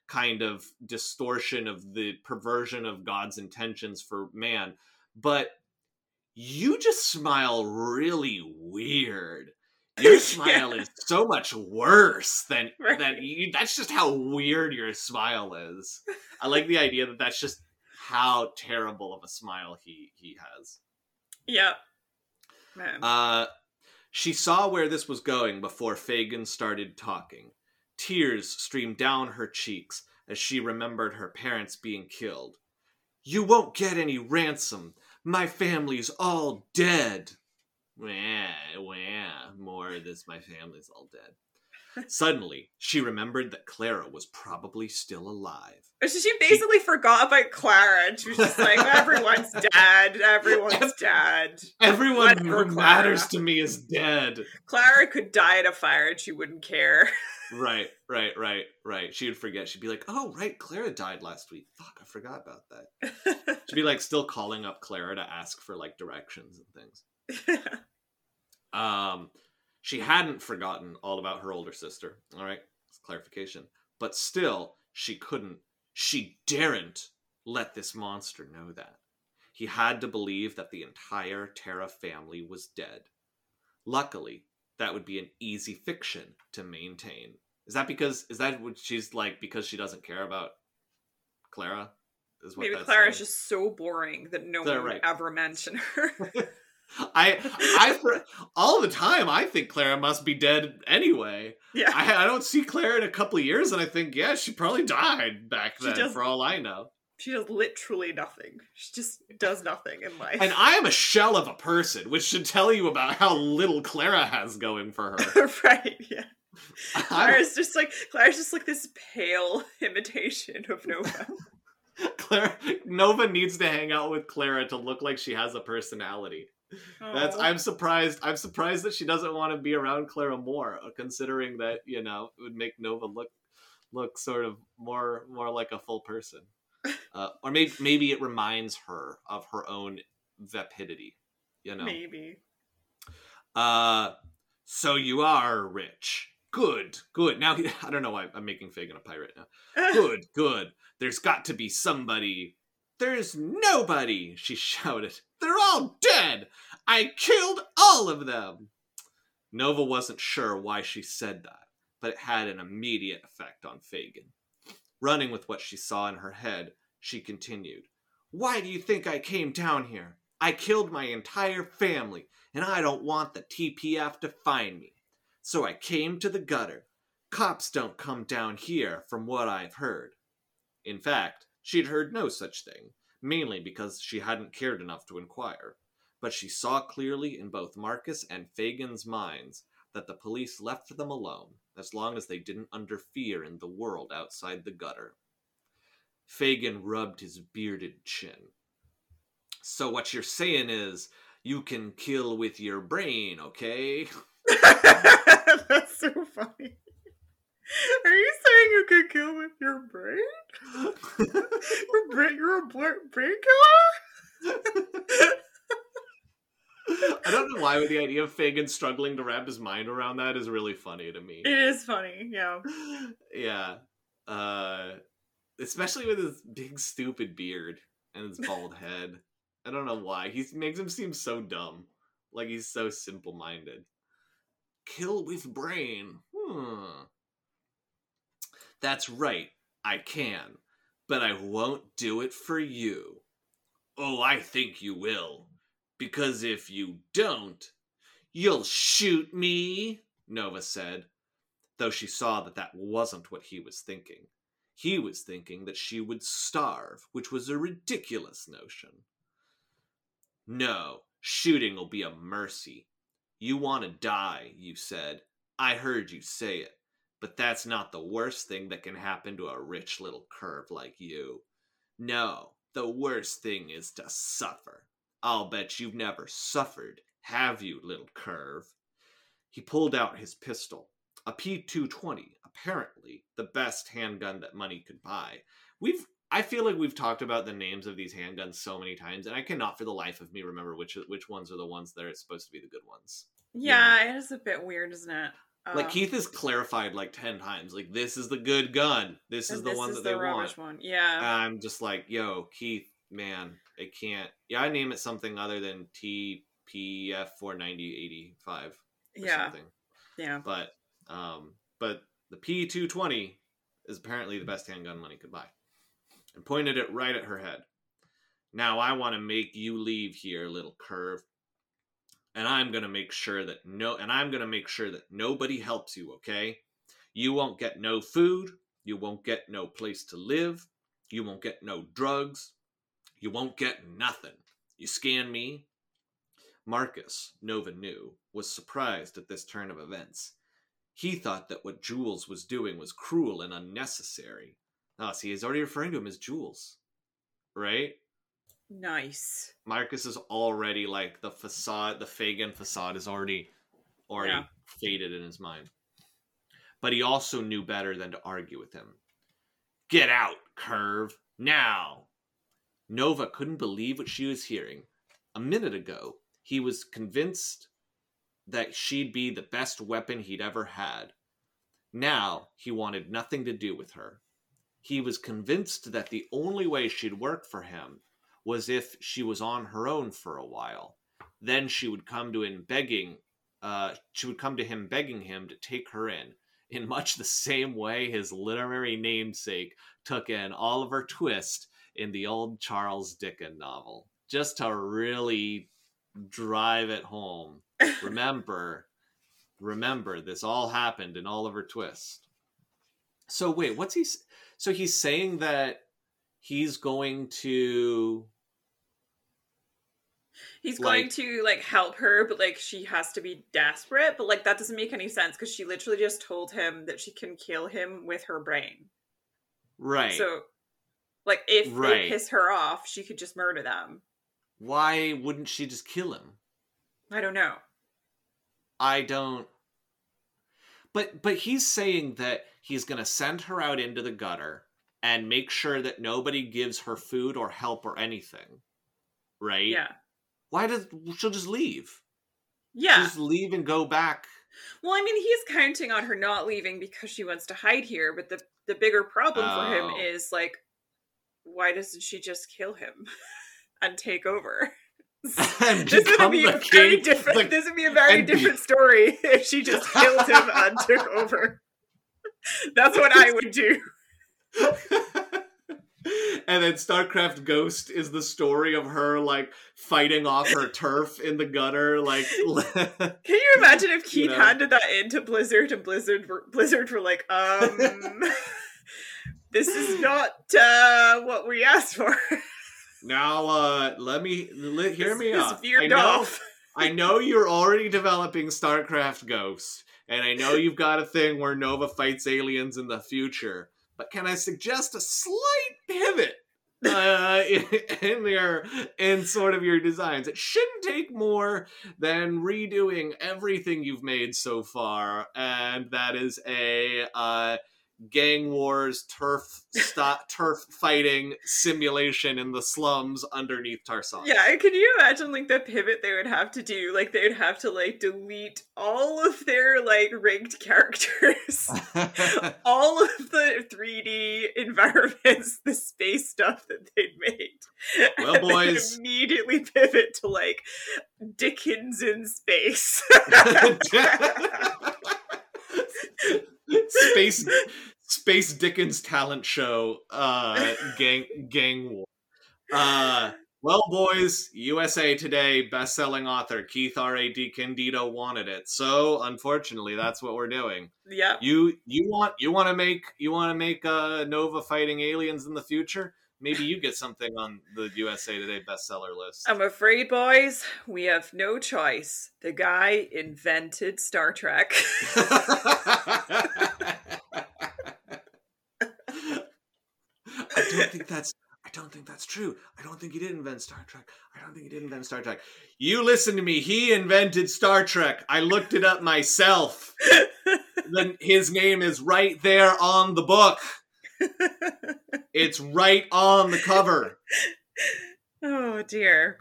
C: kind of distortion of the perversion of God's intentions for man. But you just smile really weird. Your
B: Yeah.
C: smile is so much worse than
B: Right.
C: You, that's just how weird your smile is. I like the idea that that's just how terrible of a smile he he has.
B: Yeah. Man.
C: Uh, she saw where this was going before Fagin started talking. Tears streamed down her cheeks as she remembered her parents being killed. You won't get any ransom. My family's all dead. Wah, wah, more of this, my family's all dead. Suddenly, she remembered that Clara was probably still alive.
B: So she basically forgot about Clara and she was just like, everyone's dead. Everyone's dead.
C: Everyone who
B: Whatever,
C: matters
B: Clara.
C: to me is dead.
B: Clara could die in a fire and she wouldn't care.
C: Right, right, right, right. She would forget. She'd be like, "Oh, right, Clara died last week. Fuck, I forgot about that." She'd be like, still calling up Clara to ask for like directions and things. Um, she hadn't forgotten all about her older sister. All right, that's clarification. But still, she couldn't. She daren't let this monster know that. He had to believe that the entire Terra family was dead. Luckily, that would be an easy fiction to maintain. Is that because is that what she's like because she doesn't care about Clara? Is what
B: Maybe Clara's
C: saying?
B: just so boring that no
C: They're
B: one would ever mention her.
C: I I for, all the time I think Clara must be dead anyway.
B: yeah.
C: I, I don't see Clara in a couple years, and I think yeah, she probably died back then.
B: does-
C: For all I know,
B: She does literally nothing. She just does nothing in life.
C: and I am a shell of a person, which should tell you about how little Clara has going for her.
B: right, yeah.
C: I'm-
B: Clara's just like Clara's just like this pale imitation of Nova.
C: Clara Nova needs to hang out with Clara to look like she has a personality. That's. I'm surprised. I'm surprised that she doesn't want to be around Clara more, uh, considering that you know it would make Nova look look sort of more more like a full person, uh, or maybe maybe it reminds her of her own vapidity. You know.
B: maybe.
C: Uh, so you are rich. Good, good. Now I don't know why I'm making Fagin a pirate now. Good, good. There's got to be somebody. There's nobody, she shouted. They're all dead. I killed all of them. Nova wasn't sure why she said that, but it had an immediate effect on Fagin. Running with what she saw in her head, she continued, Why do you think I came down here? I killed my entire family, and I don't want the TPF to find me. So I came to the gutter. Cops don't come down here, from what I've heard. In fact, she'd heard no such thing, mainly because she hadn't cared enough to inquire. But she saw clearly in both Marcus and Fagin's minds that the police left them alone as long as they didn't interfere in the world outside the gutter. Fagin rubbed his bearded chin. So what you're saying is you can kill with your brain, okay?
B: That's so funny. Are you saying you could kill with your brain? Your brain you're a brain killer?
C: I don't know why, but the idea of Fagin struggling to wrap his mind around that is really funny to me.
B: It is funny, yeah.
C: yeah. Uh, especially with his big stupid beard and his bald head. I don't know why. He makes him seem so dumb. Like he's so simple minded. Kill with brain. Hmm. That's right. I can. But I won't do it for you. Oh, I think you will. Because if you don't, you'll shoot me, Nova said though she saw that that wasn't what he was thinking. He was thinking that she would starve, which was a ridiculous notion. No, shooting will be a mercy. You want to die, you said. I heard you say it. But that's not the worst thing that can happen to a rich little curve like you. No, the worst thing is to suffer. I'll bet you've never suffered, have you, little curve? He pulled out his pistol a P220, apparently the best handgun that money could buy. We've I feel like we've talked about the names of these handguns so many times, and I cannot for the life of me remember which which ones are the ones that are supposed to be the good ones.
B: Yeah, it is a bit weird, isn't it?
C: Like
B: Uh,
C: Keith has clarified like ten times, like this is the good gun, this is the
B: this
C: one
B: is
C: that
B: the
C: they want.
B: one. Yeah.
C: And I'm just like, yo, Keith, man, I can't. Yeah, I name it something other than TPF 49085
B: yeah.
C: something.
B: Yeah.
C: but um, but the P220 is apparently the best handgun money could buy, and pointed it right at her head. Now I want to make you leave here, little curve, and I'm gonna make sure that no, and I'm gonna make sure that nobody helps you. Okay, you won't get no food, you won't get no place to live, you won't get no drugs, you won't get nothing. You scan me, Marcus, Nova knew, was surprised at this turn of events. He thought that what Jules was doing was cruel and unnecessary. Ah, see, he's already referring to him as Jules. Right?
B: Nice.
C: Marcus is already like the facade, the Fagin facade is already already
B: Yeah.
C: faded in his mind. But he also knew better than to argue with him. Get out, Curve, now! Nova couldn't believe what she was hearing. A minute ago, he was convinced that she'd be the best weapon he'd ever had. Now, he wanted nothing to do with her. He was convinced that the only way she'd work for him was if she was on her own for a while. Then she would come to him begging, uh, she would come to him begging him to take her in, in much the same way his literary namesake took in Oliver Twist in the old Charles Dickens novel, just to really drive it home. Remember, remember, this all happened in Oliver Twist. So wait, what's he? So he's saying that he's going to
B: He's
C: Like-
B: going to like help her, but like she has to be desperate. But like that doesn't make any sense because she literally just told him that she can kill him with her brain.
C: right.
B: So, Like if
C: Right.
B: they piss her off, she could just murder them.
C: Why wouldn't she just kill him?
B: I don't know.
C: I don't. But but he's saying that he's going to send her out into the gutter and make sure that nobody gives her food or help or anything. Right?
B: Yeah.
C: Why does she'll just leave?
B: Yeah.
C: she Just leave and go back.
B: Well, I mean, he's counting on her not leaving because she wants to hide here, but the the bigger problem for him
C: Oh.
B: is like why doesn't she just kill him and take over? This would be a very
C: king,
B: different. this would be a very
C: and be-
B: different story if she just killed him and took over. That's what I would do.
C: And then StarCraft Ghost is the story of her like fighting off her turf in the gutter, like
B: Can you imagine if
C: You
B: Keith
C: know?
B: handed that in to Blizzard and Blizzard were, Blizzard were like, um, this is not uh, what we asked for.
C: now. Uh, let me let, hear
B: This-
C: me
B: this
C: out. I know,
B: off.
C: I know you're already developing StarCraft Ghost, and I know you've got a thing where Nova fights aliens in the future. But can I suggest a slight pivot uh, in, your in sort of your designs? It shouldn't take more than redoing everything you've made so far, and that is a uh, gang wars turf stop turf fighting simulation in the slums underneath Tarsonis.
B: Yeah, can you imagine like the pivot they would have to do? Like they would have to like delete all of their like rigged characters, all of the 3D environments, the space stuff that they'd made.
C: Well, boys.
B: immediately pivot to like Dickens in space.
C: Space space Dickens talent show uh gang gang war. Uh well boys, USA Today best-selling author Keith R.A. DeCandido wanted it. So, unfortunately, that's what we're doing.
B: yeah.
C: You you want you want to make you want to make uh Nova fighting aliens in the future? Maybe you get something on the USA Today bestseller list.
B: I'm afraid, boys, we have no choice. The guy invented Star Trek.
C: I don't think that's I don't think that's true. I don't think he did invent Star Trek. I don't think he did invent Star Trek. You listen to me. He invented Star Trek. I looked it up myself. then his name is right there on the book. It's right on the cover.
B: oh dear.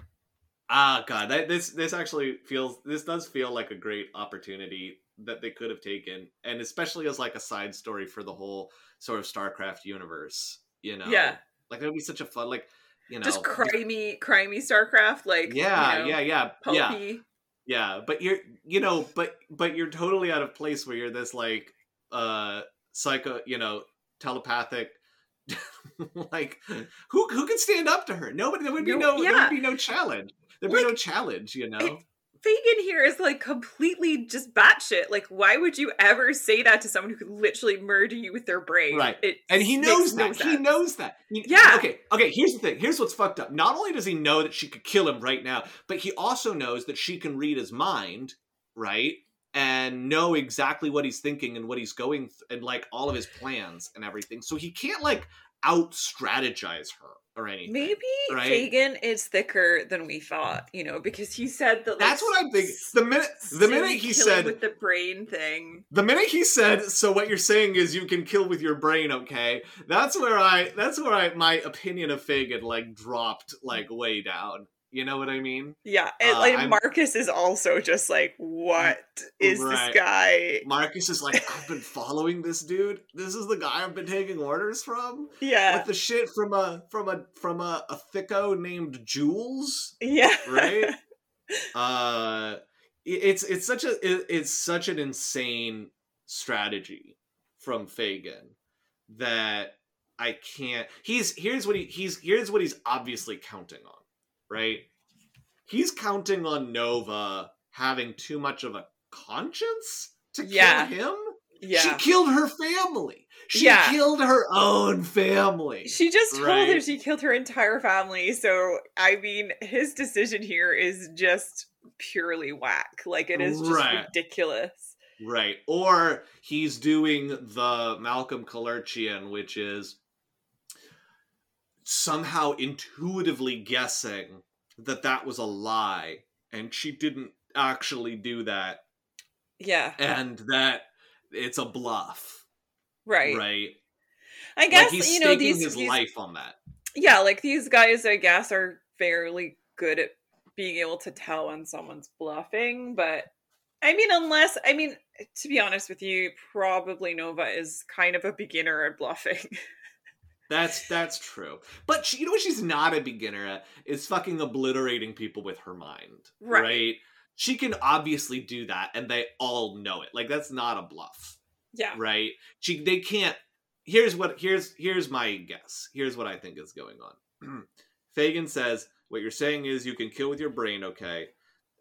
C: Ah, God, that, this this actually feels this does feel like a great opportunity that they could have taken, and especially as like a side story for the whole sort of StarCraft universe. You know,
B: Yeah.
C: like it would be such a fun like you know,
B: Just crimey, crimey StarCraft, like
C: yeah,
B: you know,
C: yeah, yeah, yeah, yeah. But you're, you know, but but you're totally out of place where you're this like uh psycho, you know, telepathic. like who who could stand up to her? Nobody. There would be
B: No-
C: no. There would be no challenge. There'd be no challenge. You know.
B: it- Fagin here is like completely just batshit. Like, why would you ever say that to someone who could literally murder you with their brain?
C: Right.
B: It
C: and he knows
B: no
C: that. He knows that.
B: Yeah.
C: Okay. Okay. Here's the thing. Here's what's fucked up. Not only does he know that she could kill him right now, but he also knows that she can read his mind, right? And know exactly what he's thinking and what he's going th- and like all of his plans and everything. So he can't like out strategize her or anything.
B: Maybe
C: right?
B: Fagin is thicker than we thought, you know, because he said that. Like,
C: That's what I'm thinking. The minute the minute he said
B: with the brain thing.
C: the minute he said so what you're saying is you can kill with your brain okay that's where i that's where i my opinion of fagin like dropped like way down you know what i mean?
B: Yeah, and
C: Uh,
B: like
C: I'm-
B: Marcus is also just like, what is
C: Right.
B: this guy?
C: marcus is like i've been following this dude. This is the guy i've been taking orders from?
B: Yeah,
C: with the shit from a from a from a, a thicko named jules?
B: Yeah,
C: right? Uh it- it's it's such a it- it's such an insane strategy from Fagin that I can't he's here's what he he's here's what he's obviously counting on right he's counting on Nova having too much of a conscience to
B: Yeah.
C: kill him
B: yeah.
C: she killed her family she
B: Yeah.
C: killed her own family
B: She just told him she killed her entire family. So, I mean, his decision here is just purely whack. Like, it is just
C: Right.
B: ridiculous.
C: Right. Or he's doing the Malcolm Kelerchian, which is somehow intuitively guessing that that was a lie and she didn't actually do that
B: Yeah.
C: and that it's a bluff
B: Right.
C: right
B: I guess
C: like he's
B: you know these,
C: his
B: these
C: life on that
B: yeah, like these guys, I guess, are fairly good at being able to tell when someone's bluffing. But I mean, unless, I mean, to be honest with you, probably Nova is kind of a beginner at bluffing.
C: That's that's true. But she, you know what she's not a beginner at is fucking obliterating people with her mind.
B: Right.
C: Right. She can obviously do that and they all know it. Like that's not a bluff,
B: yeah.
C: right? She they can't Here's what here's here's my guess. Here's what I think is going on. Fagin says, "What you're saying is you can kill with your brain, okay?"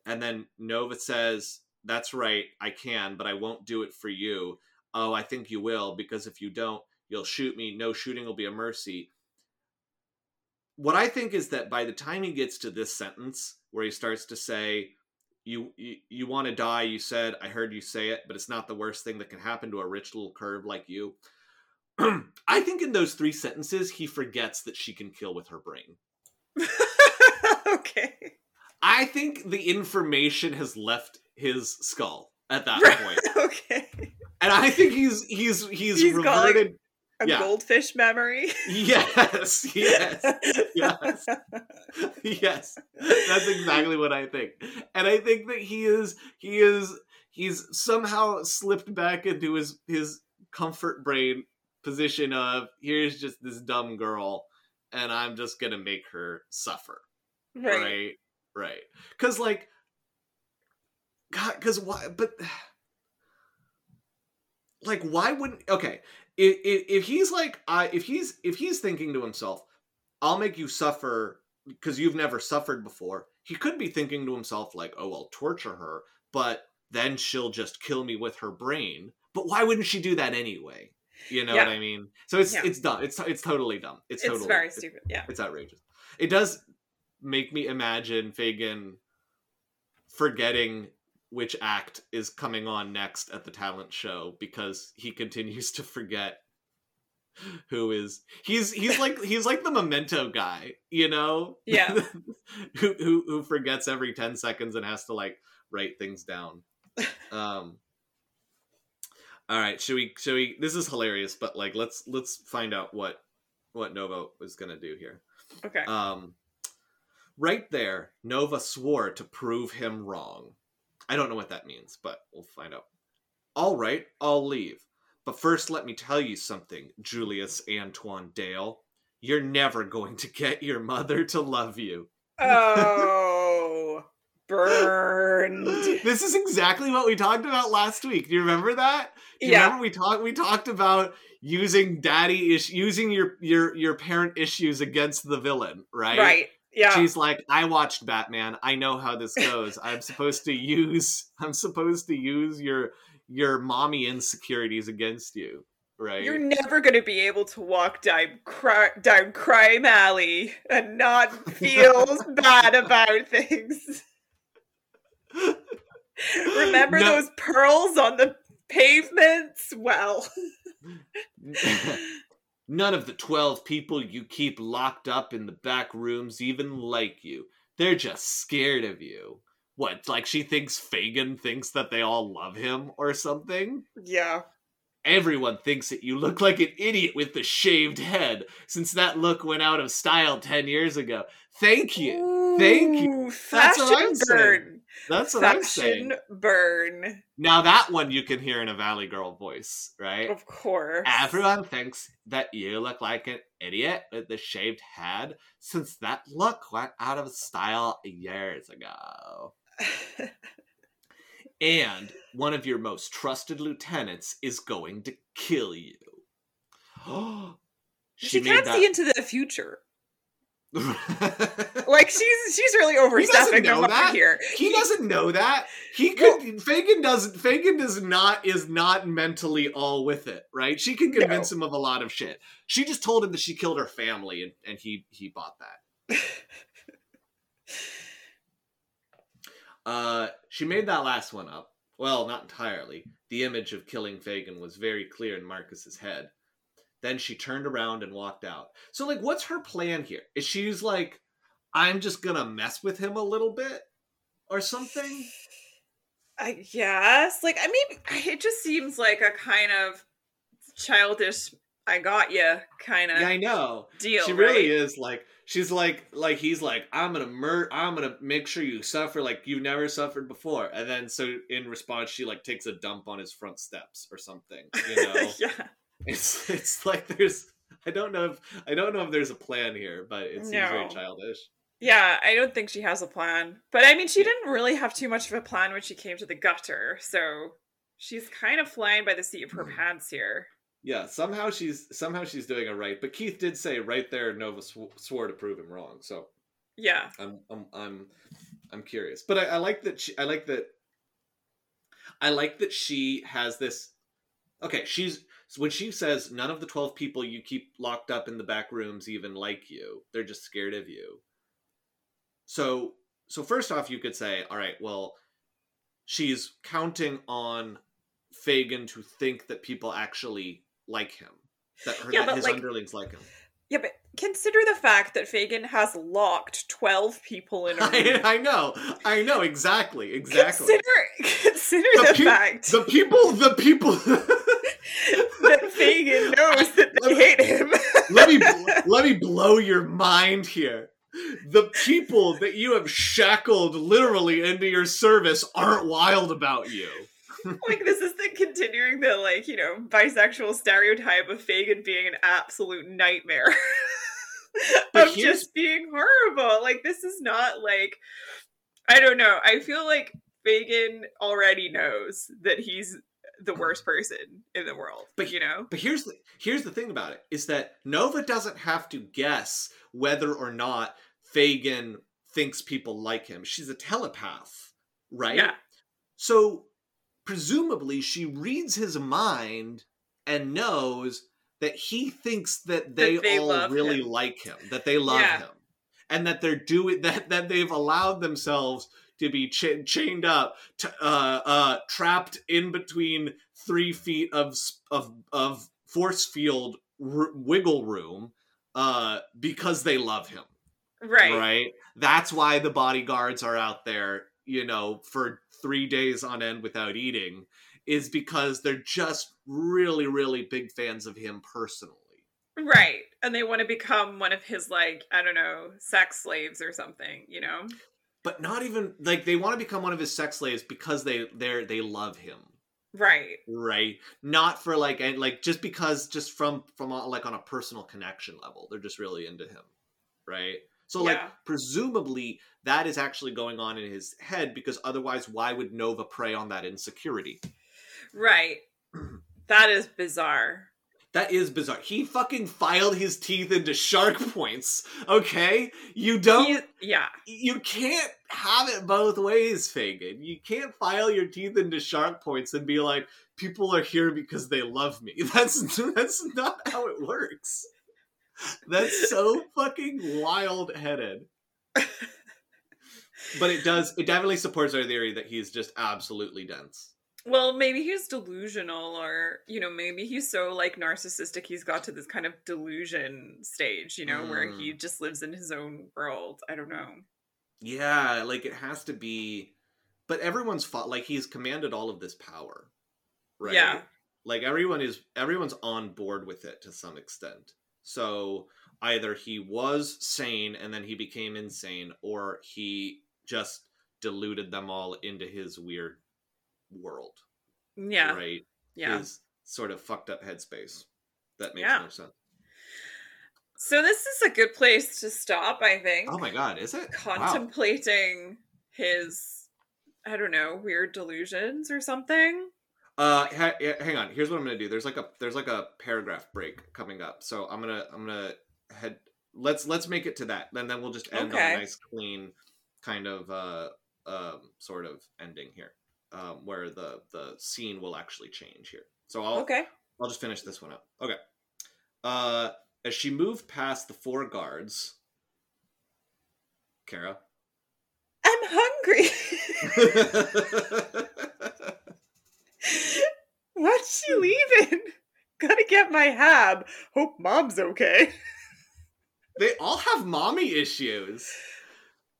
C: And then Nova says, "That's right, I can, but I won't do it for you." Oh, I think you will because if you don't, you'll shoot me. No shooting will be a mercy. What I think is that by the time he gets to this sentence where he starts to say, you you, you want to die, you said, I heard you say it, but it's not the worst thing that can happen to a rich little curve like you. I think in those three sentences he forgets that she can kill with her brain.
B: okay.
C: I think the information has left his skull at that point.
B: okay.
C: And I think he's he's he's,
B: He's
C: reverted
B: A
C: Yeah.
B: goldfish memory.
C: Yes, yes, yes. yes. That's exactly what I think. And I think that he is he is he's somehow slipped back into his his comfort brain position of here's just this dumb girl and I'm just to make her suffer.
B: right.
C: Right. Right. Cuz like god cuz why but like why wouldn't okay if, if, if he's like i if he's if he's thinking to himself i'll make you suffer because you've never suffered before he could be thinking to himself like oh i'll torture her but then she'll just kill me with her brain but why wouldn't she do that anyway you know what i mean so it's
B: Yeah.
C: it's dumb it's it's totally dumb it's,
B: It's
C: totally
B: very
C: it's-
B: stupid. Yeah.
C: it's outrageous. It does make me imagine Fagin forgetting which act is coming on next at the talent show because he continues to forget who is he's he's like he's like the memento guy, you know?
B: Yeah.
C: who, who who forgets every 10 seconds and has to like write things down. Um all right, should we should we this is hilarious, but like let's let's find out what what Nova was gonna do here.
B: Okay.
C: Um, right there, Nova swore to prove him wrong. I don't know what that means, but we'll find out. All right, I'll leave. But first, let me tell you something, Julius Antoine Dale. You're never going to get your mother to love you.
B: oh, burned.
C: This is exactly what we talked about last week. Do you remember that? Do you
B: Yeah.
C: remember we talked we talked about using daddy ish using your your your parent issues against the villain, right?
B: Right. Yeah.
C: She's like, I watched Batman. I know how this goes. I'm supposed to use I'm supposed to use your your mommy insecurities against you. Right?
B: You're never going to be able to walk down, cri- down crime alley and not feel bad about things. Remember
C: No.
B: those pearls on the pavements? Well,
C: None of the 12 people you keep locked up in the back rooms even like you. They're just scared of you. What, like she thinks Fagin thinks that they all love him or something?
B: yeah.
C: Everyone thinks that you look like an idiot with the shaved head, since that look went out of style 10 years ago. Thank you. Thank you.
B: Ooh,
C: That's what I'm
B: Fashion
C: saying. That's what I'm saying.
B: burn.
C: Now, that one you can hear in a Valley Girl voice, right?
B: Of course.
C: Everyone thinks that you look like an idiot with the shaved head, since that look went out of style years ago. And one of your most trusted lieutenants is going to kill you.
B: she,
C: made
B: can't
C: that-
B: see into the future. Like she's she's really overstepping mark
C: that.
B: here.
C: he doesn't know that. He could. Fagin doesn't. Fagin does not is not mentally all with it, right? She can convince him of a lot of shit. She just told him that she killed her family, and, and he he bought that. Uh, she made that last one up. Well, not entirely. The image of killing Fagin was very clear in Marcus's head. Then she turned around and walked out. So, like, what's her plan here? Is she's like, I'm just gonna mess with him a little bit or something?
B: I guess. Like, I mean, it just seems like a kind of childish I got you kind of
C: Yeah, I know.
B: deal.
C: she
B: right?
C: really is like she's like like he's like i'm gonna mur i'm gonna make sure you suffer like you've never suffered before and then so in response she like takes a dump on his front steps or something you know
B: yeah.
C: It's it's like there's i don't know if i don't know if there's a plan here but it seems very childish
B: Yeah, I don't think she has a plan. But I mean, she didn't really have too much of a plan when she came to the gutter, so she's kind of flying by the seat of her
C: Hmm.
B: pants here.
C: yeah somehow she's somehow she's doing it right but keith did say right there nova sw- swore to prove him wrong so
B: Yeah.
C: I'm I'm I'm I'm curious, but I, I like that she I like that I like that she has this. Okay, she's so when she says none of the twelve people you keep locked up in the back rooms even like you. They're just scared of you. So so first off, you could say, all right, well, she's counting on Fagin to think that people actually like him, that, her,
B: Yeah,
C: that his
B: like-
C: underlings like him.
B: Yeah, but consider the fact that Fagin has locked 12 people in a room.
C: I, I know, I know exactly, exactly.
B: Consider, consider
C: The
B: the,
C: peop-
B: fact
C: the people the people
B: that Fagin knows that they hate him.
C: let me let me blow your mind here the people that you have shackled literally into your service aren't wild about you
B: like this is the continuing the like you know bisexual stereotype of Fagin being an absolute nightmare of just being horrible. Like this is not like I don't know. I feel like Fagin already knows that he's the worst person in the world.
C: But-
B: you know,
C: but here's the here's the thing about it is that nova doesn't have to guess whether or not fagin thinks people like him she's a telepath right
B: yeah,
C: So presumably she reads his mind and knows that he thinks that they,
B: That they
C: all really
B: him.
C: like him, that they love
B: Yeah.
C: him, and that they're doing that that they've allowed themselves to be cha- chained up, to, uh, uh, trapped in between three feet of of of force field r- wiggle room, uh, because they love him
B: right.
C: right? That's why the bodyguards are out there, you know, for three days on end without eating, is because they're just really, really big fans of him personally.
B: Right. And they want to become one of his like, I don't know, sex slaves or something, you know?
C: But not even like they want to become one of his sex slaves because they they they love him,
B: Right.
C: right? Not for like and like just because just from from a, like on a personal connection level, they're just really into him, right? So like presumably that is actually going on in his head because otherwise why would Nova prey on that insecurity?
B: Right. That is bizarre.
C: That is bizarre. He fucking filed his teeth into shark points. Okay, you don't.
B: He- yeah.
C: you can't have it both ways, Fagin. You can't file your teeth into shark points and be like, "People are here because they love me." That's that's not how it works. That's so fucking wild-headed. But it does. It definitely supports our theory that he's just absolutely dense.
B: Well, maybe he's delusional, or, you know, maybe he's so like narcissistic he's got to this kind of delusion stage, you know, where
C: Mm.
B: he just lives in his own world. I don't know.
C: Yeah, like it has to be. But everyone's fought. Like he's commanded all of this power, right?
B: Yeah.
C: Like everyone is. Everyone's on board with it to some extent. So either he was sane and then he became insane, or he just deluded them all into his weird world,
B: Yeah.
C: right?
B: Yeah.
C: His sort of fucked up headspace. That makes
B: Yeah.
C: no sense.
B: So this is a good place to stop, I think.
C: Oh my god, is it? Wow.
B: Contemplating his, I don't know, weird delusions or something.
C: Uh, ha- ha- hang on. Here's what I'm gonna do. There's like a there's like a paragraph break coming up, so I'm gonna I'm gonna head. Let's let's make it to that, and then we'll just end on a nice clean kind of uh um sort of ending here, um, where the the scene will actually change here. So I'll
B: Okay.
C: I'll just finish this one up. Okay. Uh, as she moved past the four guards, Cara.
B: I'm hungry. What's she leaving? Gotta get my hab. Hope mom's okay.
C: They all have mommy issues.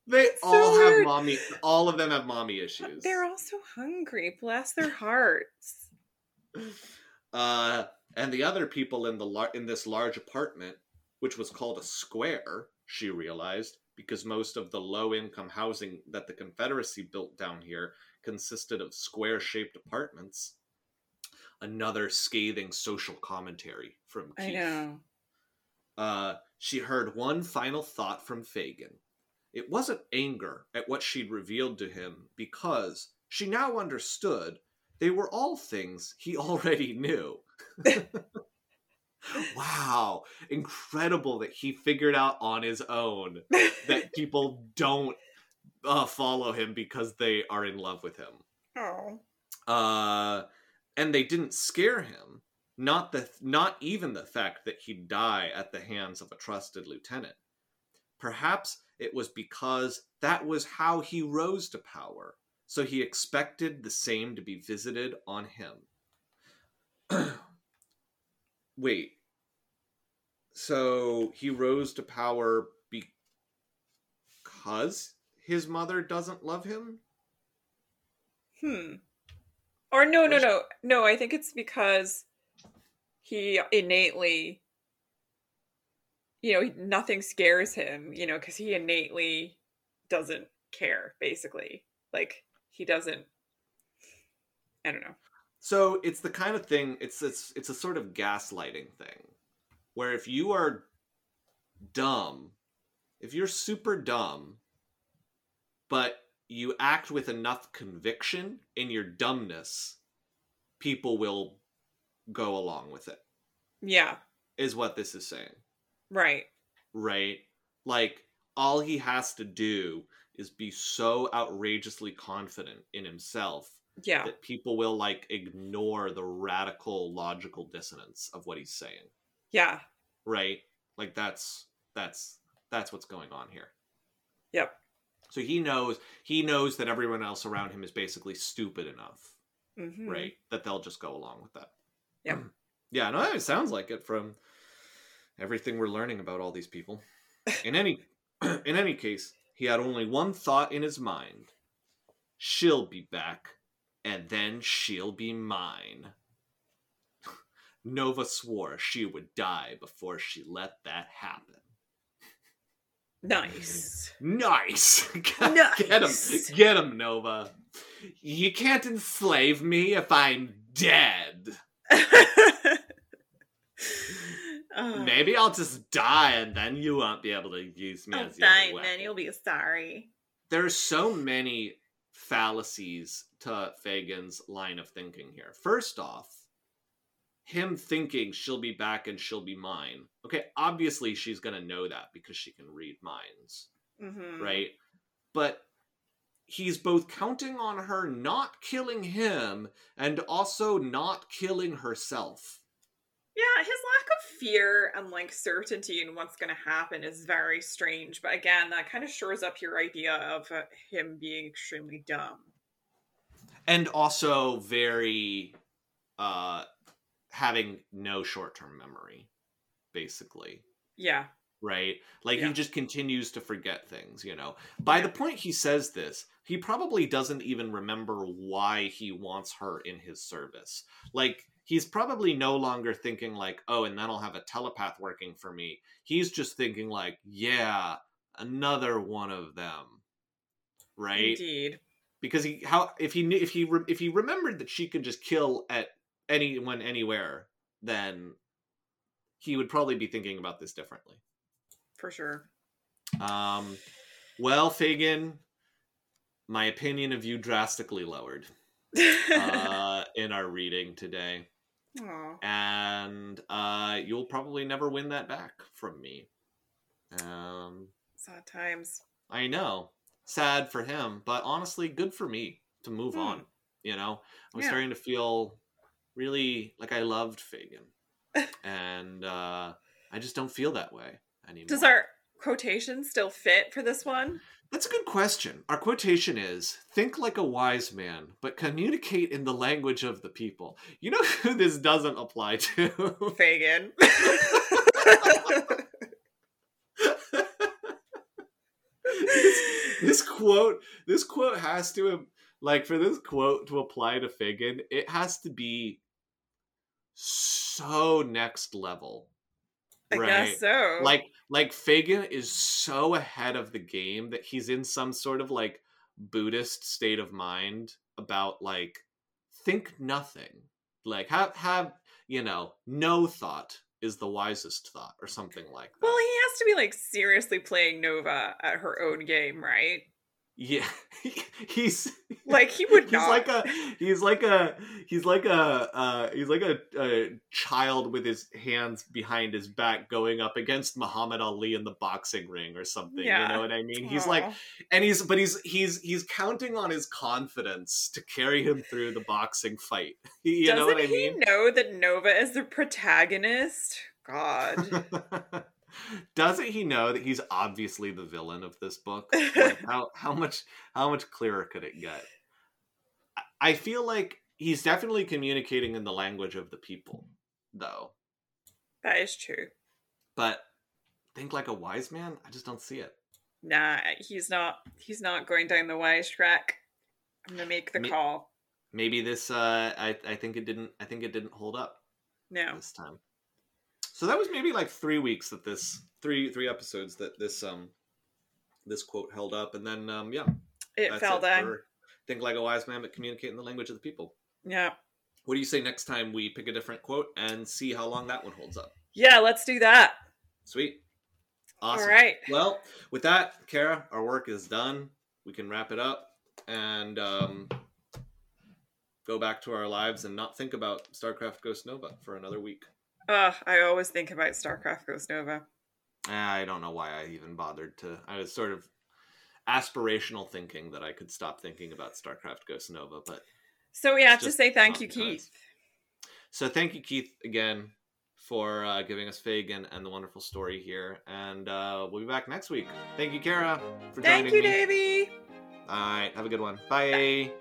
C: They
B: It's so
C: all have mommy. All of them have mommy issues.
B: They're all so hungry. Bless their hearts.
C: Uh, and the other people in the lar- in this large apartment, which was called a square, she realized, because most of the low income housing that the Confederacy built down here consisted of square shaped apartments. Another scathing social commentary from Keith.
B: I know.
C: Uh, she heard one final thought from Fagin. It wasn't anger at what she'd revealed to him, because she now understood they were all things he already knew. wow, incredible that he figured out on his own that people don't uh, follow him because they are in love with him.
B: oh.
C: Uh, and they didn't scare him. Not the not even the fact that he'd die at the hands of a trusted lieutenant. Perhaps it was because that was how he rose to power, so he expected the same to be visited on him. Wait. So he rose to power because his mother doesn't love him?
B: Hmm. Or no, no, no. No, I think it's because he innately you know, nothing scares him, you know, cuz he innately doesn't care basically. Like he doesn't I don't know.
C: So it's the kind of thing. It's it's it's a sort of gaslighting thing, where if you are dumb, if you're super dumb, but you act with enough conviction in your dumbness, people will go along with it.
B: Yeah,
C: Is what this is saying,
B: right.
C: right? Like all he has to do is be so outrageously confident in himself
B: Yeah.
C: that people will like ignore the radical logical dissonance of what he's saying
B: Yeah.
C: right like that's that's that's what's going on here
B: Yep.
C: so he knows he knows that everyone else around him is basically stupid enough
B: Mhm.
C: right that they'll just go along with that
B: Yep.
C: yeah no it sounds like it from everything we're learning about all these people. In any in any case he had only one thought in his mind. She'll be back and then she'll be mine. Nova swore she would die before she let that happen.
B: Nice.
C: nice. Get him
B: Nice.
C: get him nova. You can't enslave me if i'm dead
B: Oh.
C: maybe i'll just die and then you won't be able to use me
B: Oh,
C: as your
B: fine,
C: weapon.
B: then you'll be sorry.
C: there's so many fallacies to Fagin's line of thinking here. First off, him thinking she'll be back and she'll be mine. Okay, obviously she's going to know that because she can read minds,
B: hmm
C: right? But he's both counting on her not killing him and also not killing herself.
B: Yeah, his lack of fear and like certainty in what's going to happen is very strange. But again, that kind of shores up your idea of uh, him being extremely dumb.
C: And also very uh having no short-term memory basically.
B: Yeah.
C: right? Like
B: Yeah.
C: he just continues to forget things, you know. By
B: Yeah.
C: the point he says this, he probably doesn't even remember why he wants her in his service. Like he's probably no longer thinking like, "Oh, and then I'll have a telepath working for me." He's just thinking like, "Yeah, another one of them." Right?
B: Indeed.
C: Because he how if he knew if he re- if he remembered that she could just kill at anyone anywhere, then he would probably be thinking about this differently.
B: For sure.
C: Um, well, Fagin, my opinion of you drastically lowered uh, in our reading today,
B: Aw.
C: and uh, you'll probably never win that back from me. Um,
B: Sad times.
C: I know, sad for him, but honestly, good for me to move
B: Hmm.
C: on. You know, I'm
B: Yeah.
C: starting to feel really like I loved Fagin, and uh, I just don't feel that way anymore.
B: Does our quotation still fit for this one?
C: That's a good question. Our quotation is think like a wise man, but communicate in the language of the people. You know who this doesn't apply to?
B: Fagin.
C: this, this quote this quote has to um, like for this quote to apply to Fagin, it has to be so next level.
B: I guess so.
C: Like like Fagin is so ahead of the game that he's in some sort of like Buddhist state of mind about like think nothing. Like have have you know, no thought is the wisest thought or something like that.
B: Well, he has to be like seriously playing Nova at her own game, right?
C: Yeah, he's
B: like he would
C: he's
B: not.
C: like a he's like a he's like a uh, he's like a, a child with his hands behind his back going up against Muhammad Ali in the boxing ring or something.
B: Yeah.
C: You know what I mean? He's like, and he's but he's he's he's counting on his confidence to carry him through the boxing fight. you
B: Doesn't
C: know what I
B: he
C: mean?
B: know that Nova is the protagonist? God.
C: Doesn't he know that he's obviously the villain of this book? Like, how how much how much clearer could it get? I- feel like he's definitely communicating in the language of the people, though.
B: that is true.
C: But think like a wise man. I just don't see it.
B: Nah, he's not. He's not going down the wise track. I'm gonna make the
C: Me-
B: call.
C: Maybe this. Uh, I I think it didn't. I think it didn't hold up
B: No.
C: this time. So that was maybe like three weeks that this three three episodes that this um this quote held up, and then um yeah,
B: It fell down.
C: for Think like a wise man, but communicate in the language of the people.
B: Yeah.
C: What do you say next time we pick a different quote and see how long that one holds up?
B: Yeah, let's do that.
C: Sweet. Awesome.
B: All right.
C: Well, with that, Cara, our work is done. We can wrap it up and um, go back to our lives and not think about StarCraft Ghost Nova for another week.
B: I always think about StarCraft Ghost Nova.
C: I don't know why I even bothered to. I was sort of aspirational thinking that I could stop thinking about StarCraft Ghost Nova, but
B: So we have to say thank you. Keith.
C: So thank you, Keith, again for uh, giving us Fagin and the wonderful story here. And uh, we'll be back next week. Thank you, Cara, for
B: Thank you,
C: me.
B: Davey.
C: All right, have a good one. Bye.